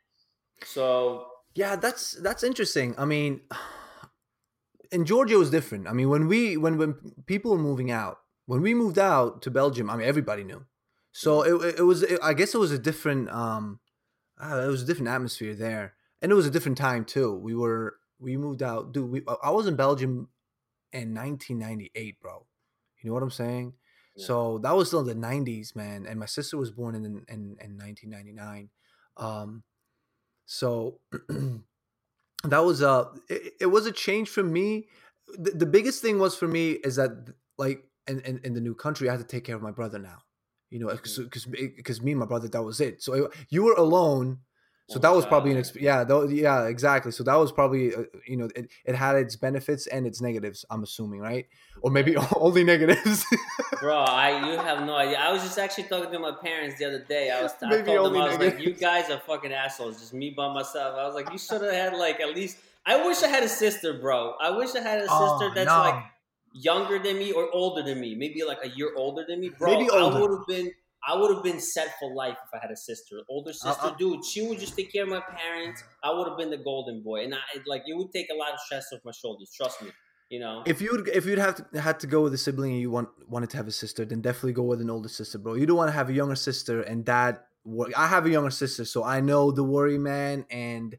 So Yeah, that's that's interesting. I mean, in Georgia it was different. I mean, when we when when people were moving out, when we moved out to Belgium, I mean everybody knew. So it, it was it, I guess it was a different um uh, it was a different atmosphere there. And it was a different time too. We were we moved out. Dude, we I was in Belgium in 1998, bro. You know what I'm saying? Yeah. So that was still in the 90s, man. And my sister was born in in, in 1999. Um so that was a it, it was a change for me the, the biggest thing was for me is that like in, in, in the new country i had to take care of my brother now you know because because me and my brother that was it so it- you were alone So that was probably an exp- yeah, yeah, exactly. So that was probably uh, you know it, it had its benefits and its negatives. I'm assuming, right? Or maybe only negatives. Bro, I you have no idea. I was just actually talking to my parents the other day. I was I Maybe told them I was like, "You guys are fucking assholes." Just me by myself. I was like, "You should have had like at least." I wish I had a sister, bro. I wish I had a sister Oh, that's no. like younger than me or older than me. Maybe like a year older than me, bro. Maybe older. I would have been. I would have been set for life if I had a sister, older sister, uh, dude. She would just take care of my parents. I would have been the golden boy, and I like it would take a lot of stress off my shoulders. Trust me, you know. if you'd if you'd have to, had to go with a sibling and you want wanted to have a sister, then definitely go with an older sister, bro. You don't want to have a younger sister and that. I have a younger sister, so I know the worry, man, and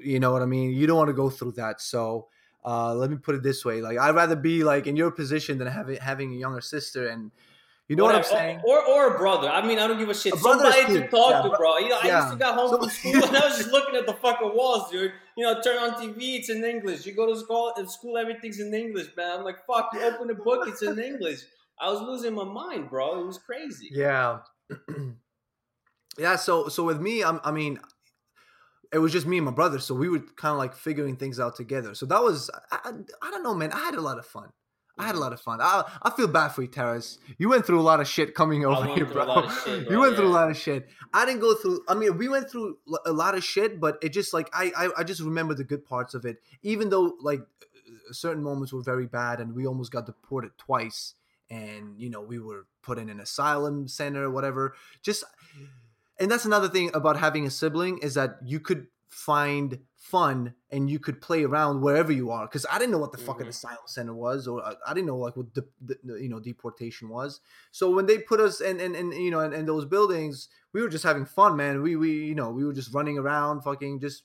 you know what I mean. You don't want to go through that. So uh, let me put it this way: like I'd rather be like in your position than having having a younger sister, and you know what I'm saying. Or, or a brother. I mean, I don't give a shit. A Somebody to talk Yeah, to, bro-. You know, I yeah. used to got home So- from school and I was just looking at the fucking walls, dude. You know, turn on TV, it's in English. You go to school, school, everything's in English, man. I'm like, fuck. You open a book, it's in English. I was losing my mind, bro. It was crazy. Yeah. yeah, so so with me, I'm, I mean, it was just me and my brother, so we were kind of like figuring things out together. So that was, I, I, I don't know, man. I had a lot of fun. I had a lot of fun. I, I feel bad for you, Taras. You went through a lot of shit coming over here, bro. a lot of shit, you bro, went through a lot of shit. I didn't go through. I mean, we went through a lot of shit, but it just like I, I, I just remember the good parts of it. Even though like uh, certain moments were very bad, and we almost got deported twice, and you know we were put in an asylum center, or whatever. Just, and that's another thing about having a sibling is that you could find fun and you could play around wherever you are because i didn't know what the fucking Mhm. asylum center was or I, I didn't know like what the, the you know deportation was so when they put us in in, in you know in, in those buildings we were just having fun man we we you know we were just running around fucking just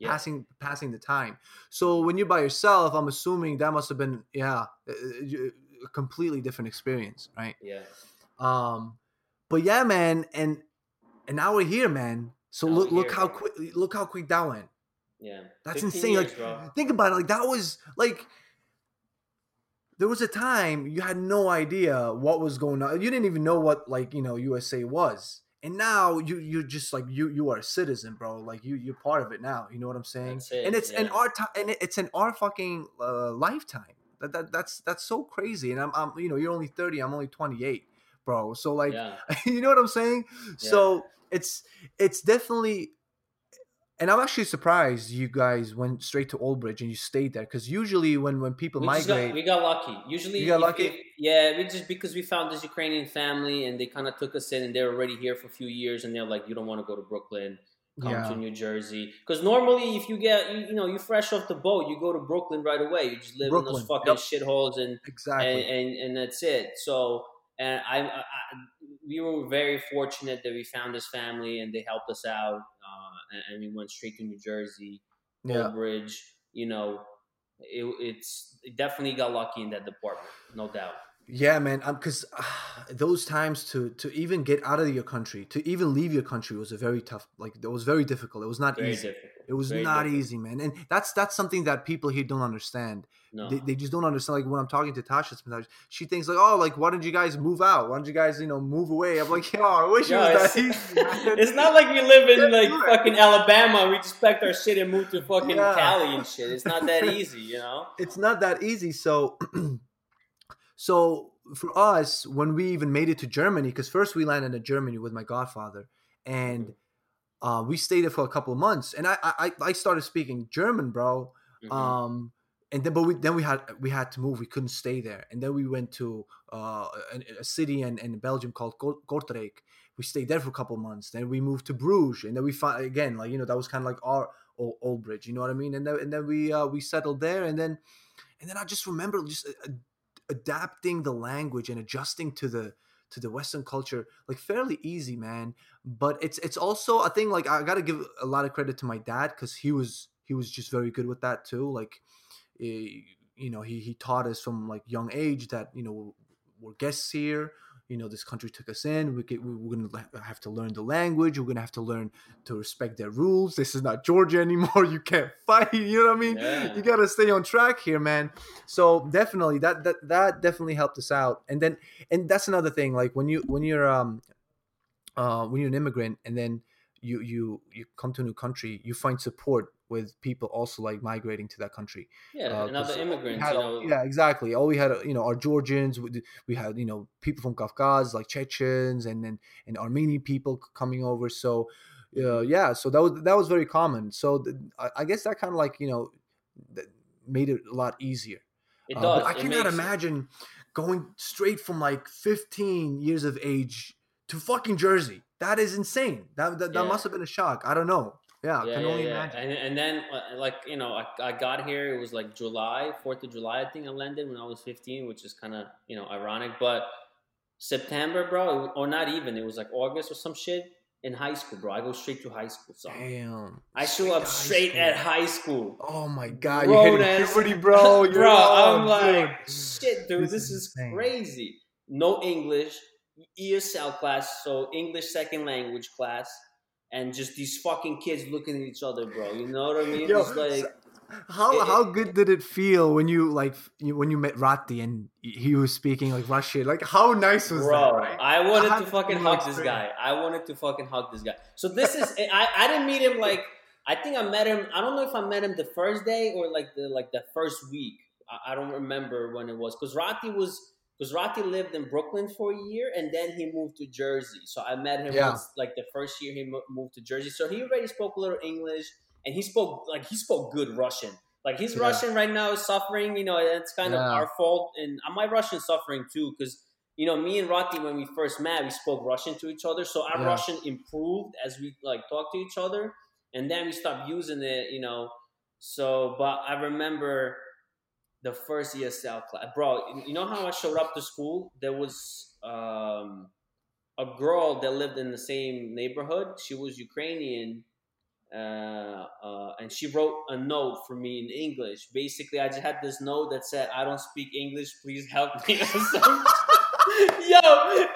Yeah. passing passing the time so when you're by yourself i'm assuming that must have been yeah a, a- a completely different experience right Yeah. um, but yeah, man, and and now we're here, man. So Now look look here. how quick look how quick that went. Yeah. That's insane. like think about it. Like that was like there was a time you had no idea what was going on. You didn't even know what like you know USA was. And now you you're just like you you are a citizen, bro. Like you you're part of it now. You know what I'm saying? It, and it's in our time, and it's in our fucking uh, lifetime. That, that that's that's so crazy. And I'm I'm you know you're only 30. I'm only 28, bro. So like yeah. you know what I'm saying? Yeah. So it's it's definitely and I'm actually surprised you guys went straight to Old Bridge and you stayed there because usually when when people We, migrate, got, we got lucky. Usually, You got lucky? if- yeah, we just because we found this Ukrainian family and they kind of took us in and they're already here for a few years and they're like, you don't want to go to Brooklyn, come Yeah. to New Jersey. Because normally, if you get you, you know you fresh off the boat, you go to Brooklyn right away. You just live in Brooklyn, those fucking yep. shitholes and exactly, and, and and that's it. So and I, I, I we were very fortunate that we found this family and they helped us out, and, we went straight to New Jersey, yeah, Bridge. You know, it, it's it definitely got lucky in that department, no doubt. Yeah, man. Um, because those times to to even get out of your country, to even leave your country was a very tough. Like it was very difficult. It was not Very easy. difficult. It was Very not difficult. easy, man. And that's that's something that people here don't understand. No. They, they just don't understand. Like when I'm talking to Tasha sometimes, she thinks like, "Oh, like why don't you guys move out? Why don't you guys, you know, move away?" I'm like, "Yo, I wish Yo, it was it's, that easy." it's not like we live in like fucking Alabama. We just packed our shit and moved to fucking Yeah. Cali and shit. It's not that easy, you know. it's not that easy. So, so for us, when we even made it to Germany, because first we landed in Germany with my godfather, and uh, we stayed there for a couple of months, and I I, I started speaking German, bro. Mhm. Um, and then but we then we had we had to move. We couldn't stay there, and then we went to uh, a, a city in, in Belgium called Kortrijk. We stayed there for a couple of months. Then we moved to Bruges, and then we found again like you know that was kind of like our old, old bridge. You know what I mean? And then and then we uh, we settled there, and then and then I just remember just uh, adapting the language and adjusting to the to the Western culture like fairly easy, man. But it's it's also a thing like I got to give a lot of credit to my dad because he was he was just very good with that too. Like, eh, you know, he he taught us from like young age that you know we're guests here. You know, this country took us in. We get, we- we're gonna have to learn the language. We're gonna have to learn to respect their rules. This is not Georgia anymore. You can't fight. You know what I mean? Yeah. You gotta stay on track here, man. So definitely that that that definitely helped us out. And then and that's another thing. Like when you when you're um uh when you're an immigrant and then you you you come to a new country, you find support with people also like migrating to that country. Yeah, Uh, and other immigrants, had you know. yeah, exactly. All we had, you know, our Georgians. We, we had, you know, people from Kafkaz, like Chechens, and then and Armenian people coming over. So, uh, yeah, so that was that was very common. So th- I, I guess that kind of like you know that made it a lot easier. It Uh, does. but I It cannot imagine going straight from like 15 years of age to fucking Jersey. That is insane. That that, that Yeah. must have been a shock. I don't know. Yeah, Yeah, can yeah, only yeah. imagine. And, and then, uh, like, you know, I, I got here, it was like July, 4th of July, I think I landed when I was 15, which is kind of, you know, ironic. But September, bro, or not even, it was like August or some shit in high school, bro. I go straight to high school. So Damn. I show up straight school. at high school. Oh my god, Grown you're hitting puberty, bro. Bro, I'm like, shit, dude, This this, is is, insane. crazy. No English, ESL class, so English second language class, and just these fucking kids looking at each other, bro. You know what I mean? Yo, like, how it- how good did it feel when you like when you met Rati and he was speaking like Russian? Like how nice was bro, that? Right? I wanted to fucking hug this guy. I wanted to fucking hug this guy. So this is, I, I didn't meet him like, I think I met him. I don't know if I met him the first day or like the like the first week. I, I don't remember when it was because Rati was because Rati lived in Brooklyn for a year and then he moved to Jersey. So I met him Yeah. once, like the first year he mo- moved to Jersey. So he already spoke a little English and he spoke like he spoke good Russian. Like his Yeah. Russian right now is suffering. You know, it's kind of our fault, and my Russian suffering too because you know me and Rati when we first met we spoke Russian to each other. So our Yeah. Russian improved as we like talked to each other, and then we stopped using it. You know, so but I remember the first ESL class, bro. You know how I showed up to school? There was um, a girl that lived in the same neighborhood. She was Ukrainian, uh, uh, and she wrote a note for me in English. Basically, I just had this note that said, "I don't speak English. Please help me." Yo,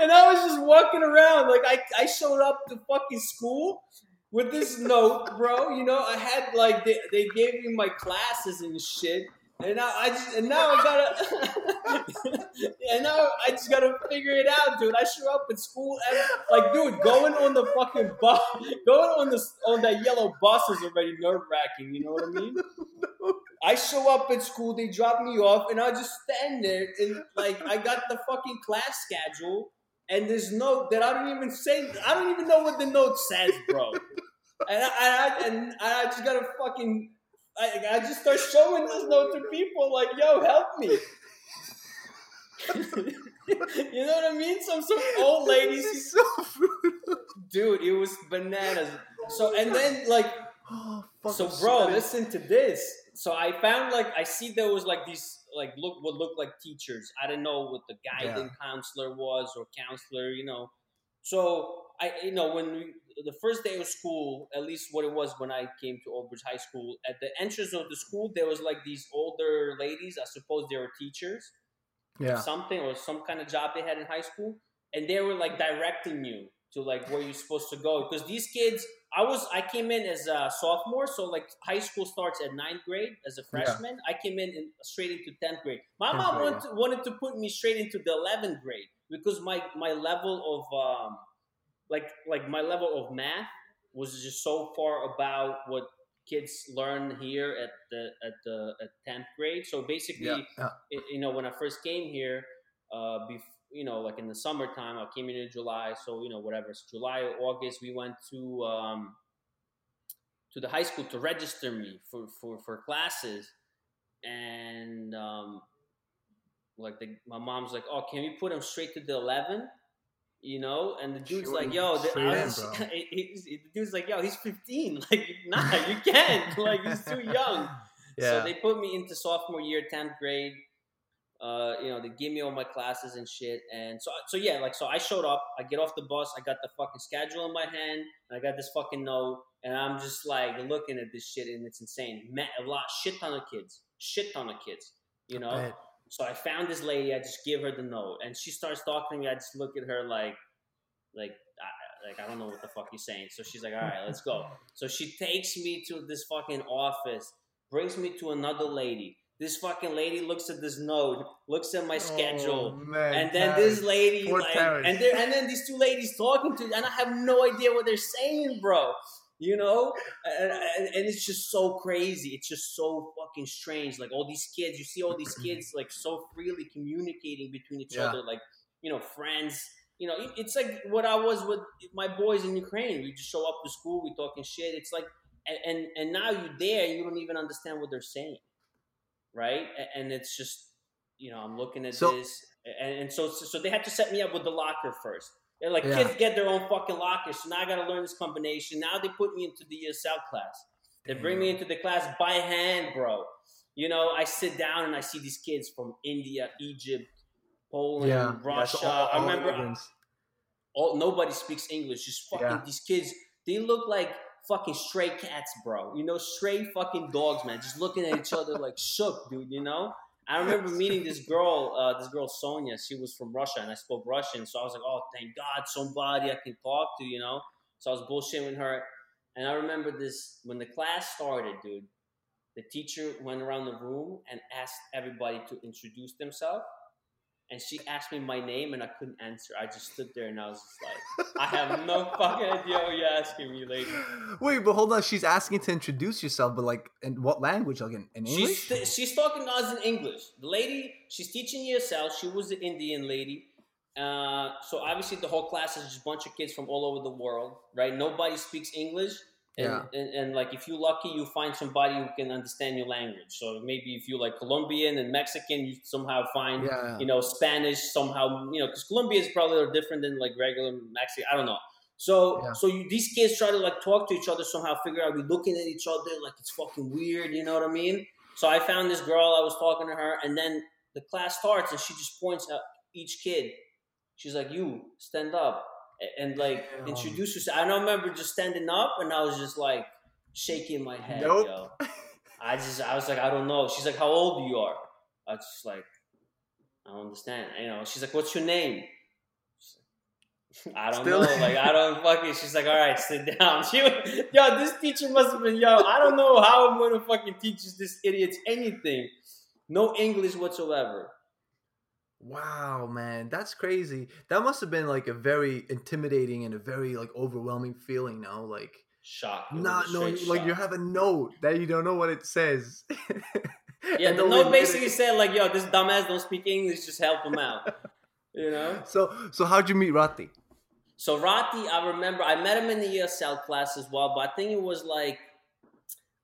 and I was just walking around like I, I showed up to fucking school with this note, bro. You know, I had like they, they gave me my classes and shit. And now I just and now I gotta and now I just gotta figure it out, dude. I show up at school and like, dude, going on the fucking bus, going on the on that yellow bus is already nerve wracking. You know what I mean? I show up at school, they drop me off, and I just stand there and like I got the fucking class schedule and this note that I don't even say. I don't even know what the note says, bro. And I, I and I just gotta fucking. I, I just start showing this note to people like, "Yo, help me." you know what I mean? Some some old ladies, so dude. It was bananas. So and then like Oh, fuck, so bro listen to this so i found like i see there was like these like look what looked like teachers i didn't know what the guidance counselor was or counselor you know so i you know when we, the first day of school at least what it was when i came to old bridge high school at the entrance of the school there was like these older ladies i suppose they were teachers Yeah. something or some kind of job they had in high school and they were like directing you to like where you're supposed to go because these kids i was i came in as a sophomore so like high school starts at ninth grade as a Yeah. freshman i came in, in straight into 10th grade my mom wanted, to, wanted to put me straight into the 11th grade because my my level of um like like my level of math was just so far about what kids learn here at the at the at 10th grade so basically Yeah. yeah. it, you know, when I first came here, uh, bef- you know, like in the summertime, I came in in July, so you know, whatever, it's July or August, we went to um, to the high school to register me for for for classes, and um, like the, my mom's like, "Oh, can we put him straight to the 11?" You know, and the dude's like, "Yo," the, in, was- he- the dude's like, "Yo, he's 15. Like, nah, you can't. Like, he's too young." Yeah. So they put me into sophomore year, tenth grade. Uh, you know, they give me all my classes and shit, and so so yeah, like so I showed up. I get off the bus. I got the fucking schedule in my hand, and I got this fucking note, and I'm just like looking at this shit, and it's insane. Met a lot, shit ton of kids, shit ton of kids. You know. So I found this lady. I just give her the note, and she starts talking to me. I just look at her like, like, I, like I don't know what the fuck you're saying. So she's like, "All right, let's go." So she takes me to this fucking office, brings me to another lady. This fucking lady looks at this note, looks at my oh, schedule, Oh, man, and then Taras. this lady, Poor like, Taras. and and then these two ladies talking to, and I have no idea what they're saying, bro. You know, and, and, and it's just so crazy. It's just so fucking strange. Like all these kids, you see all these kids like so freely communicating between each Yeah. other, like you know, friends. You know, it's like what I was with my boys in Ukraine. We just show up to school, we talking shit. It's like, and and, and now you're there, you don't even understand what they're saying, right? And it's just, you know, I'm looking at So- this, and, and so so they had to set me up with the locker first. They're like, Yeah. kids get their own fucking lockers. so now I got to learn this combination. Now they put me into the uh, ESL class. They bring me into the class by hand, bro. You know, I sit down and I see these kids from India, Egypt, Poland, yeah, Russia. That's all- I remember all nobody speaks English. Just fucking Yeah. these kids. They look like fucking stray cats, bro. You know, stray fucking dogs, man. Just looking at each other like shook, dude. You know. I remember meeting this girl, uh, this girl Sonia. She was from Russia, and I spoke Russian, so I was like, "Oh, thank God, somebody I can talk to," you know. So I was bullshitting her, and I remember this when the class started, dude. The teacher went around the room and asked everybody to introduce themselves and she asked me my name and I couldn't answer. I just stood there and I was just like, I have no fucking idea what you're asking me, lady. Wait, but hold on. She's asking to introduce yourself, but like in what language? Like in, in English? She's, she's talking to us in English. The lady, she's teaching ESL. She was the Indian lady. Uh, so obviously the whole class is just a bunch of kids from all over the world, right? Nobody speaks English. And, Yeah. and, and like if you're lucky, you find somebody who can understand your language. So maybe if you're like Colombian and Mexican, you somehow find yeah. you know, Spanish somehow, you know, because Colombia is probably a little different than like regular Mexican. I don't know. So, Yeah. so you, these kids try to like talk to each other somehow, figure out we looking at each other like it's fucking weird. You know what I mean? So I found this girl. I was talking to her, and then the class starts, and she just points at each kid. She's like, "You stand up," and like Damn. introduce yourself. I don't remember just standing up, and I was just like shaking my head, Nope. yo. I just, I was like, I don't know. She's like, how old you are? I was just like, I don't understand. You know, she's like, what's your name? Like, I don't Still- know. Like, I don't fucking. She's like, all right, sit down. She, was- yo, this teacher must have been, yo, I don't know how I'm gonna fucking teach this idiots anything. No English whatsoever. Wow, man, that's crazy. That must have been like a very intimidating and a very like overwhelming feeling. No, like Shock. Not knowing, straight like you have a note that you don't know what it says. Yeah, the note basically said like, yo, this dumbass don't speak English, just help him out. You know? So, so how'd you meet Rati? So Rati, I remember I met him in the ESL class as well, but I think it was like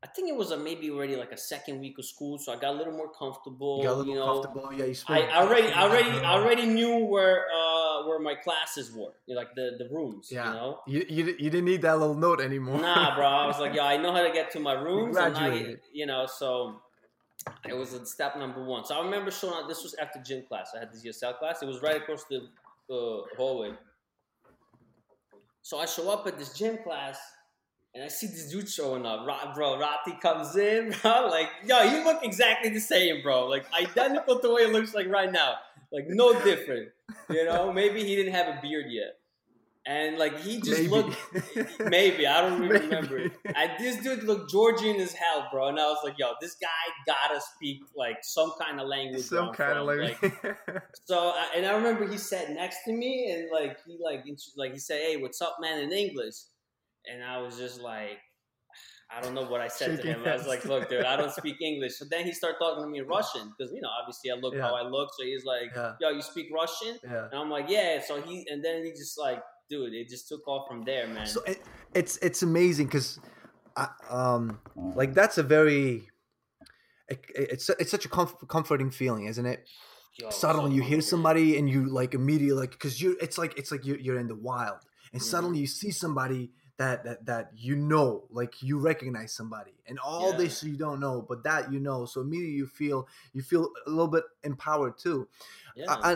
I think it was a, maybe already like a second week of school, so I got a little more comfortable. You got a little you know, comfortable. Yeah, you I. I already, I already, I already knew where uh where my classes were, you know, like the the rooms. Yeah. You know, You, you, you didn't need that little note anymore. nah, bro. I was like, yeah, I know how to get to my rooms. and I, you know, so it was step number one. So I remember showing up. This was after gym class. I had this ESL class. It was right across the uh, hallway. So I show up at this gym class. And I see this dude showing up, Ra- bro. Rati comes in, bro. Like, yo, you look exactly the same, bro. Like, identical to the way it looks like right now. Like, no different. You know, maybe he didn't have a beard yet. And, like, he just Maybe. looked, maybe, I don't even remember. And this dude looked Georgian as hell, bro. And I was like, yo, this guy gotta speak, like, some kind of language. Some kind of from. like. Like, so, I, and I remember he sat next to me, and like he like int- like he said, "Hey, what's up, man?" in English, and I was just like, I don't know what I said to him. I was like, "Look, dude, I don't speak English." So then he started talking to me in Russian because you know, obviously, I look Yeah. how I look. So he's like, yeah, "Yo, you speak Russian?" yeah. And I'm like, "Yeah." So he and then he just like, dude, it just took off from there, man. So it, it's it's amazing because, um, like that's a very. It, it's it's such a comf- comforting feeling, isn't it? Yo, suddenly so you hear somebody and you like immediately like because you it's like it's like you're, you're in the wild and Mhm. suddenly you see somebody that that that you know like you recognize somebody and all Yeah. this you don't know but that you know so immediately you feel you feel a little bit empowered too Yeah. I,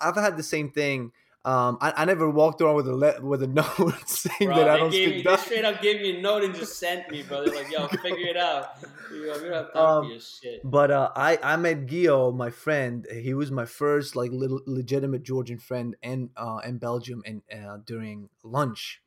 I, i've had the same thing um i, I never walked around with a le- with a note saying Bro, that i don't gave speak me, they Dutch. straight up gave me a note and just sent me, bro. They're like, yo, figure it out. You know, we don't have time Um, for your shit. But uh, I I met Gio, my friend. He was my first like little legitimate Georgian friend in uh, in Belgium and uh, during lunch,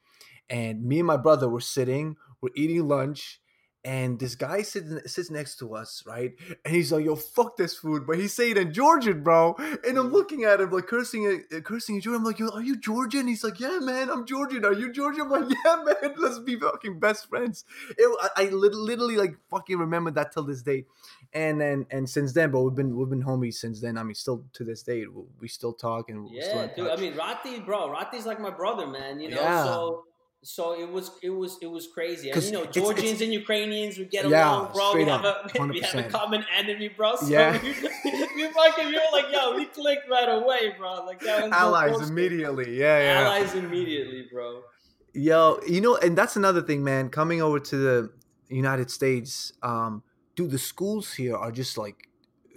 and me and my brother were sitting, we're eating lunch, and this guy sits sits next to us, right? And he's like, "Yo, fuck this food," but he's saying in Georgian, bro. And I'm looking at him like cursing, uh, cursing in Georgian. I'm like, "Yo, are you Georgian?" He's like, "Yeah, man, I'm Georgian. Are you Georgian?" I'm like, "Yeah, man. Let's be fucking best friends." It, I, I literally like fucking remember that till this day. And then and since then, bro, we've been we've been homies since then. I mean, still to this day, we still talk and yeah, dude. Touch. I mean, Rati, bro, Rati's like my brother, man. You know, yeah. so so it was it was it was crazy. And you know, Georgians it's, it's, and Ukrainians we get yeah, along, bro. We have a we have a common enemy, bro. So yeah. we, we fucking we were like, yo, we clicked right away, bro. Like that was allies immediately. Yeah, yeah. Allies immediately, bro. Yo, you know, and that's another thing, man. Coming over to the United States, um, dude, the schools here are just like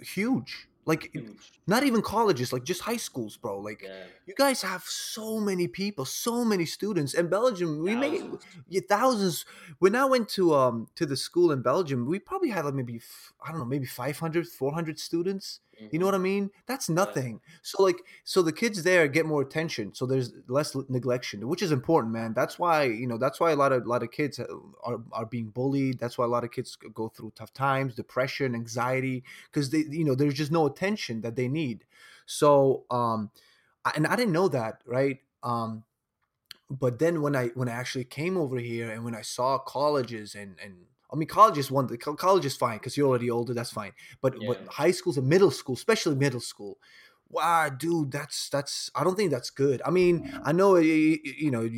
huge. Like huge not even colleges, like just high schools, bro. Like yeah. you guys have so many people, so many students. In Belgium, we thousands. made yeah, thousands. When I went to um to the school in Belgium, we probably had like maybe I don't know, maybe 500, 400 students. Mm-hmm. You know what I mean? That's nothing. So like so the kids there get more attention. So there's less neglection, which is important, man. That's why, you know, that's why a lot of a lot of kids are are being bullied. That's why a lot of kids go through tough times, depression, anxiety because they you know, there's just no attention that they need. So, um, and I didn't know that, right? Um, but then when I when I actually came over here and when I saw colleges and and I mean college is one college is fine because you're already older, that's fine. But yeah. but high schools and middle school, especially middle school, wow, dude, that's that's I don't think that's good. I mean, I know you, you know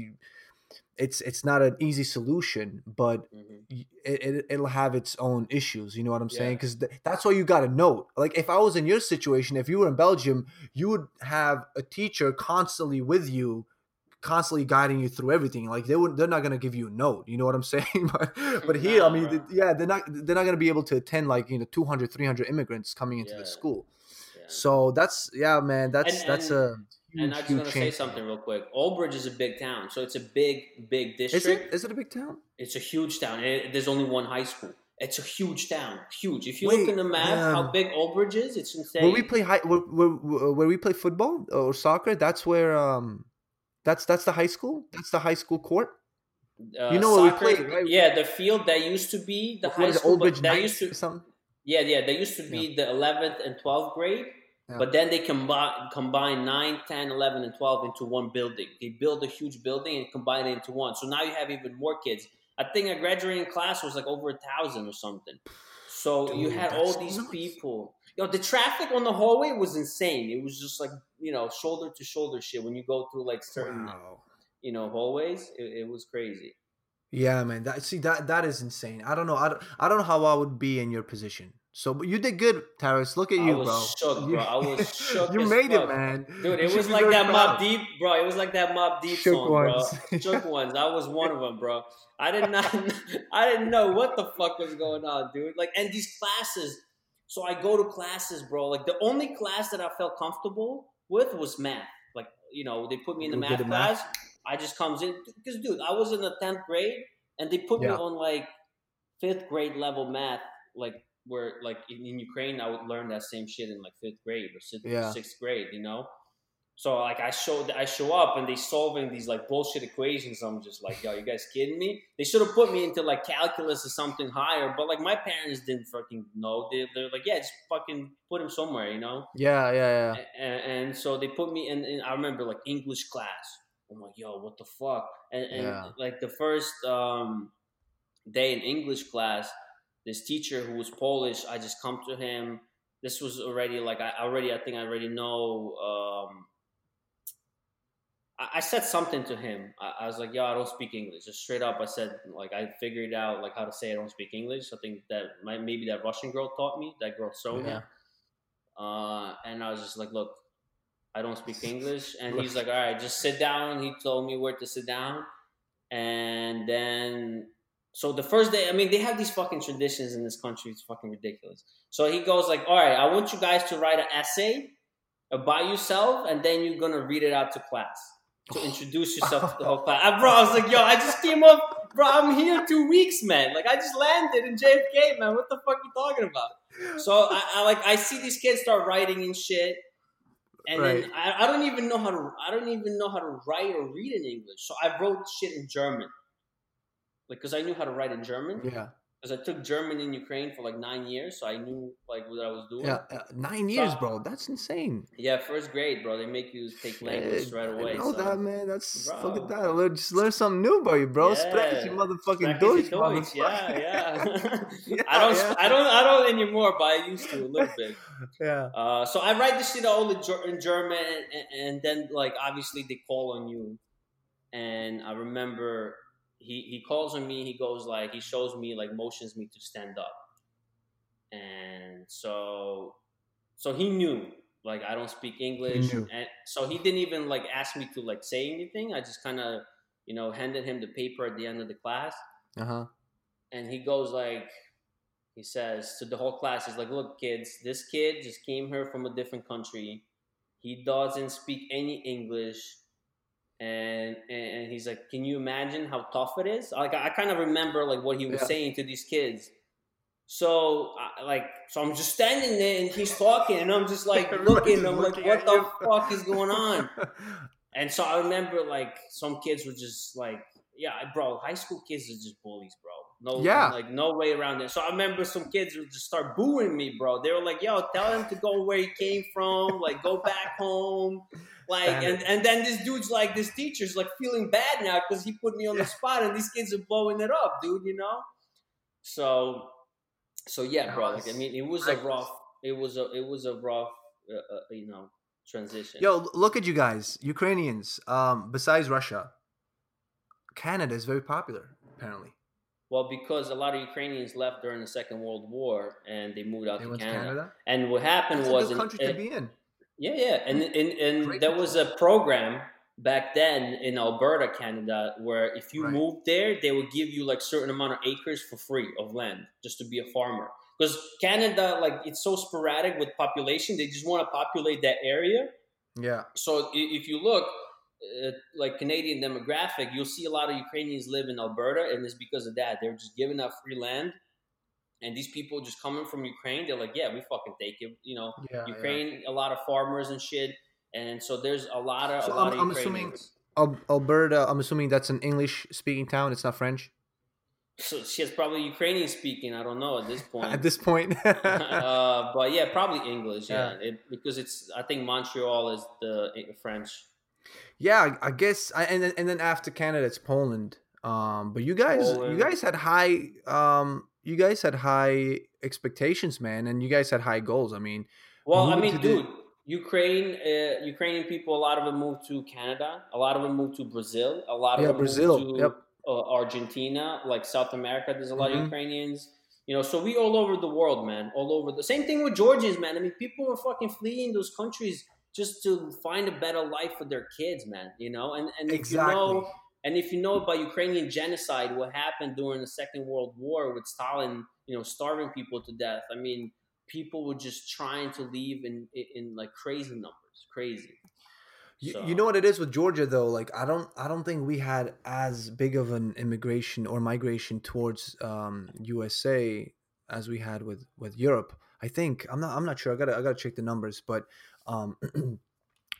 it's it's not an easy solution, but mm-hmm. it, it will have its own issues. You know what I'm saying? Because th- that's why you got to note. Like if I was in your situation, if you were in Belgium, you would have a teacher constantly with you, constantly guiding you through everything. Like they would, they're not gonna give you a note. You know what I'm saying? but but here, I mean, yeah, they're not they're not gonna be able to attend like you know 200, 300 immigrants coming into yeah. the school. Yeah. So that's yeah, man. That's and, that's and- a and I just want to say something real quick. Old Bridge is a big town, so it's a big, big district. Is it? Is it a big town? It's a huge town. It, there's only one high school. It's a huge town, huge. If you Wait, look in the map, um, how big Old Bridge is, it's insane. Where we play high, where, where, where, we play football or soccer, that's where um, that's that's the high school. That's the high school court. Uh, you know soccer, where we played, right? Yeah, the field that used to be the what high school. Old Bridge that used to something. Yeah, yeah, that used to be yeah. the 11th and 12th grade yeah. But then they combine combine 9, 10, 11, and 12 into one building. They build a huge building and combine it into one. So now you have even more kids. I think a graduating class was like over a thousand or something. So Dude, you had all these nuts. people. You know, the traffic on the hallway was insane. It was just like, you know, shoulder to shoulder shit when you go through like certain, wow. you know, hallways. It, it was crazy. Yeah, man. That see that that is insane. I don't know. I don't, I don't know how I would be in your position. So, but you did good, Taras. Look at you, bro. Shook, bro. I was shook. you made fuck. it, man. Dude, it was like that Mobb Deep, bro. It was like that Mobb Deep shook song, ones. bro. Shook ones. I was one of them, bro. I did not. I didn't know what the fuck was going on, dude. Like, and these classes. So I go to classes, bro. Like the only class that I felt comfortable with was math. Like, you know, they put me in the math class. Math? I just comes in because, dude, I was in the tenth grade, and they put yeah. me on like fifth grade level math, like where like in, in, Ukraine, I would learn that same shit in like fifth grade or sixth, yeah. sixth grade, you know. So like I showed, I show up and they solving these like bullshit equations. I'm just like, yo, you guys kidding me? They should have put me into like calculus or something higher. But like my parents didn't fucking know. They they're like, yeah, just fucking put him somewhere, you know? Yeah, yeah, yeah. And, and so they put me in, in. I remember like English class. I'm like, yo, what the fuck? And, and yeah. like the first um, day in English class, this teacher who was Polish, I just come to him. This was already like I already I think I already know. Um, I, I, said something to him. I, I was like, "Yo, I don't speak English." Just straight up, I said like I figured out like how to say I don't speak English. I think that might, maybe that Russian girl taught me. That girl Sonia. Yeah. Uh, and I was just like, "Look, I don't speak English." And he's like, "All right, just sit down." He told me where to sit down, and then so the first day, I mean, they have these fucking traditions in this country. It's fucking ridiculous. So he goes like, "All right, I want you guys to write an essay about yourself, and then you're gonna read it out to class to introduce yourself to the whole class." And bro, I was like, "Yo, I just came up, bro. I'm here two weeks, man. Like, I just landed in JFK, man. What the fuck you talking about?" So I, I like, I see these kids start writing and shit. And right. then I, I don't even know how to I don't even know how to write or read in English. So I wrote shit in German like because I knew how to write in German. Yeah. Because I took German in Ukraine for like nine years, so I knew like what I was doing. Yeah, uh, nine years, bro. That's insane. Yeah, first grade, bro. They make you take language right away. I know so. that, man. That's Bro. look at that. Learn, just learn something new about you, bro. Spreche Yeah. motherfucking Sprechen Deutsch, Deutsch. Yeah, yeah. Yeah, I don't, yeah. I don't, I don't anymore, but I used to a little bit. Yeah. Uh, so I write this shit all in in German, and, and then like obviously they call on you, and I remember he he calls on me. He goes like he shows me like motions me to stand up, and so so he knew like I don't speak English, and so he didn't even like ask me to like say anything. I just kind of you know handed him the paper at the end of the class, Uh huh. and he goes like he says to the whole class he's like look kids this kid just came here from a different country he doesn't speak any english and and he's like can you imagine how tough it is like i, kind of remember like what he was Yeah. saying to these kids so I, like so i'm just standing there and he's talking and i'm just like looking i'm like what the you. fuck is going on and so I remember like some kids were just like, yeah, bro, high school kids are just bullies, bro. No, Yeah. like no way around it. So I remember some kids would just start booing me, bro. They were like, yo, tell him to go where he came from, like go back home. Like Damn and, and then this dude's like this teacher's like feeling bad now because he put me on the spot and these kids are blowing it up, dude, you know? So so yeah, That bro. Like I mean it was a rough it was a it was a rough uh, uh, you know transition. Yo, look at you guys, Ukrainians. Um, besides Russia, Canada is very popular. Apparently, Well, because a lot of Ukrainians left during the Second World War and they moved out they to Canada. to Canada. And what happened That's a was, good country to be in. Yeah, yeah, and and, and Great there was a program back then in Alberta, Canada, where if you Right. moved there, they would give you like certain amount of acres for free of land just to be a farmer. Because Canada, like, it's so sporadic with population, they just want to populate that area. Yeah, So if you look, uh, like Canadian demographic, you'll see a lot of Ukrainians live in Alberta, and it's because of that. They're just giving up free land, and these people just coming from Ukraine, they're like, yeah, we fucking take it. You know, yeah. yeah. Ukraine, a lot of farmers and shit, and so there's a lot of So a lot I'm- of I'm assuming- Alberta. I'm assuming that's an English-speaking town. It's not French So she's probably Ukrainian speaking. I don't know at this point. at this point. uh, but yeah, probably English. Yeah, Yeah. It, because it's I think Montreal is the uh, French. yeah, I- guess. I, and then and then after Canada, it's Poland. Um, but you guys, you guys had high. Um, you guys had high expectations, man, and you guys had high goals. I mean, Well, I mean, the- dude, Ukraine, uh, Ukrainian people, a lot of them moved to Canada. A lot of them moved to Brazil. A lot of yeah, them Brazil. moved to Yep. uh, Argentina, like South America. There's a lot Mhm. of Ukrainians. You know, so we all over the world, man. All over the same thing with Georgians, man. I mean, people were fucking fleeing those countries just to find a better life for their kids, man. You know, and and Exactly. you know, and if you know about Ukrainian genocide, what happened during the Second World War with Stalin, you know, starving people to death. I mean, people were just trying to leave in in, in like crazy numbers, crazy. You, So- you know what it is with Georgia though. Like I don't, I don't think we had as big of an immigration or migration towards um, USA as we had with with Europe. I think I'm not, I'm not sure. I gotta, I gotta check the numbers, but um,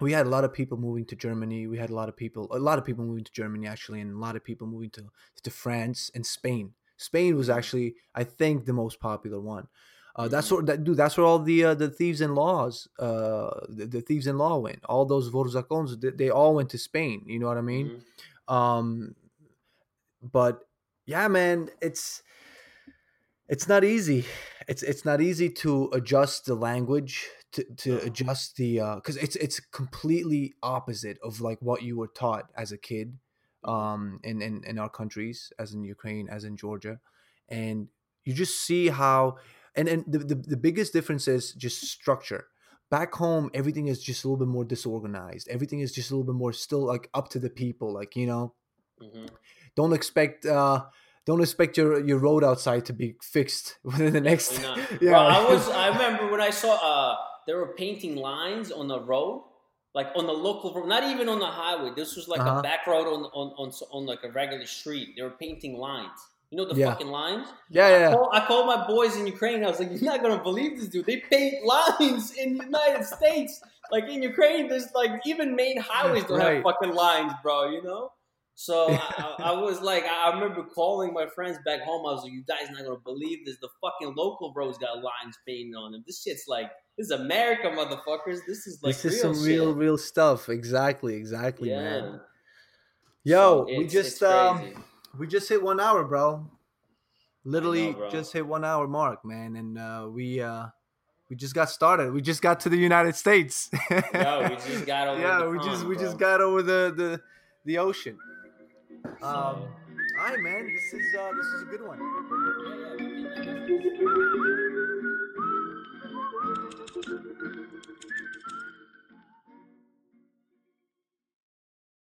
we had a lot of people moving to Germany. We had a lot of people, a lot of people moving to Germany actually, and a lot of people moving to to France and Spain. Spain was actually, I think, the most popular one. Uh, that's Mhm. where that dude. That's where all the uh, the thieves and laws, uh, the, the thieves in law went. All those vorzacons, they, they all went to Spain. You know what I mean? Mhm. Um, but yeah, man, it's it's not easy. It's it's not easy to adjust the language to, to adjust the because it's it's completely opposite of like what you were taught as a kid um in, in in our countries as in ukraine as in georgia. And you just see how and and the, the, the biggest difference is just structure. Back home everything is just a little bit more disorganized. Everything is just a little bit more still like up to the people like you know? Mhm. don't expect uh don't expect your your road outside to be fixed within the next yeah. Bro, I was. I remember when I saw uh, they were painting lines on the road, like on the local road, not even on the highway. This was like Uh-huh. a back road on, on on on like a regular street. They were painting lines. You know the Yeah. fucking lines. yeah I, yeah called, I called my boys in Ukraine. I was like, "You're not gonna believe this, dude. They paint lines in the United States. Like in Ukraine, there's like even main highways don't Right. have fucking lines, bro. You know." So I, I, was like, I remember calling my friends back home. I was like, "You guys not gonna believe this. The fucking local roads got lines painted on them. This shit's like, this is America, motherfuckers. This is like this is real some shit. real, real stuff. Exactly, exactly, yeah. man. Yo, So we just um, we just hit one hour, bro. Literally, bro. just hit one hour mark, man, and uh, we uh, we just got started. We just got to the United States. Yo, we just got over yeah, we just we bro. just got over the the the ocean. Um, all right, man. This is uh, this is a good one. Yeah, yeah,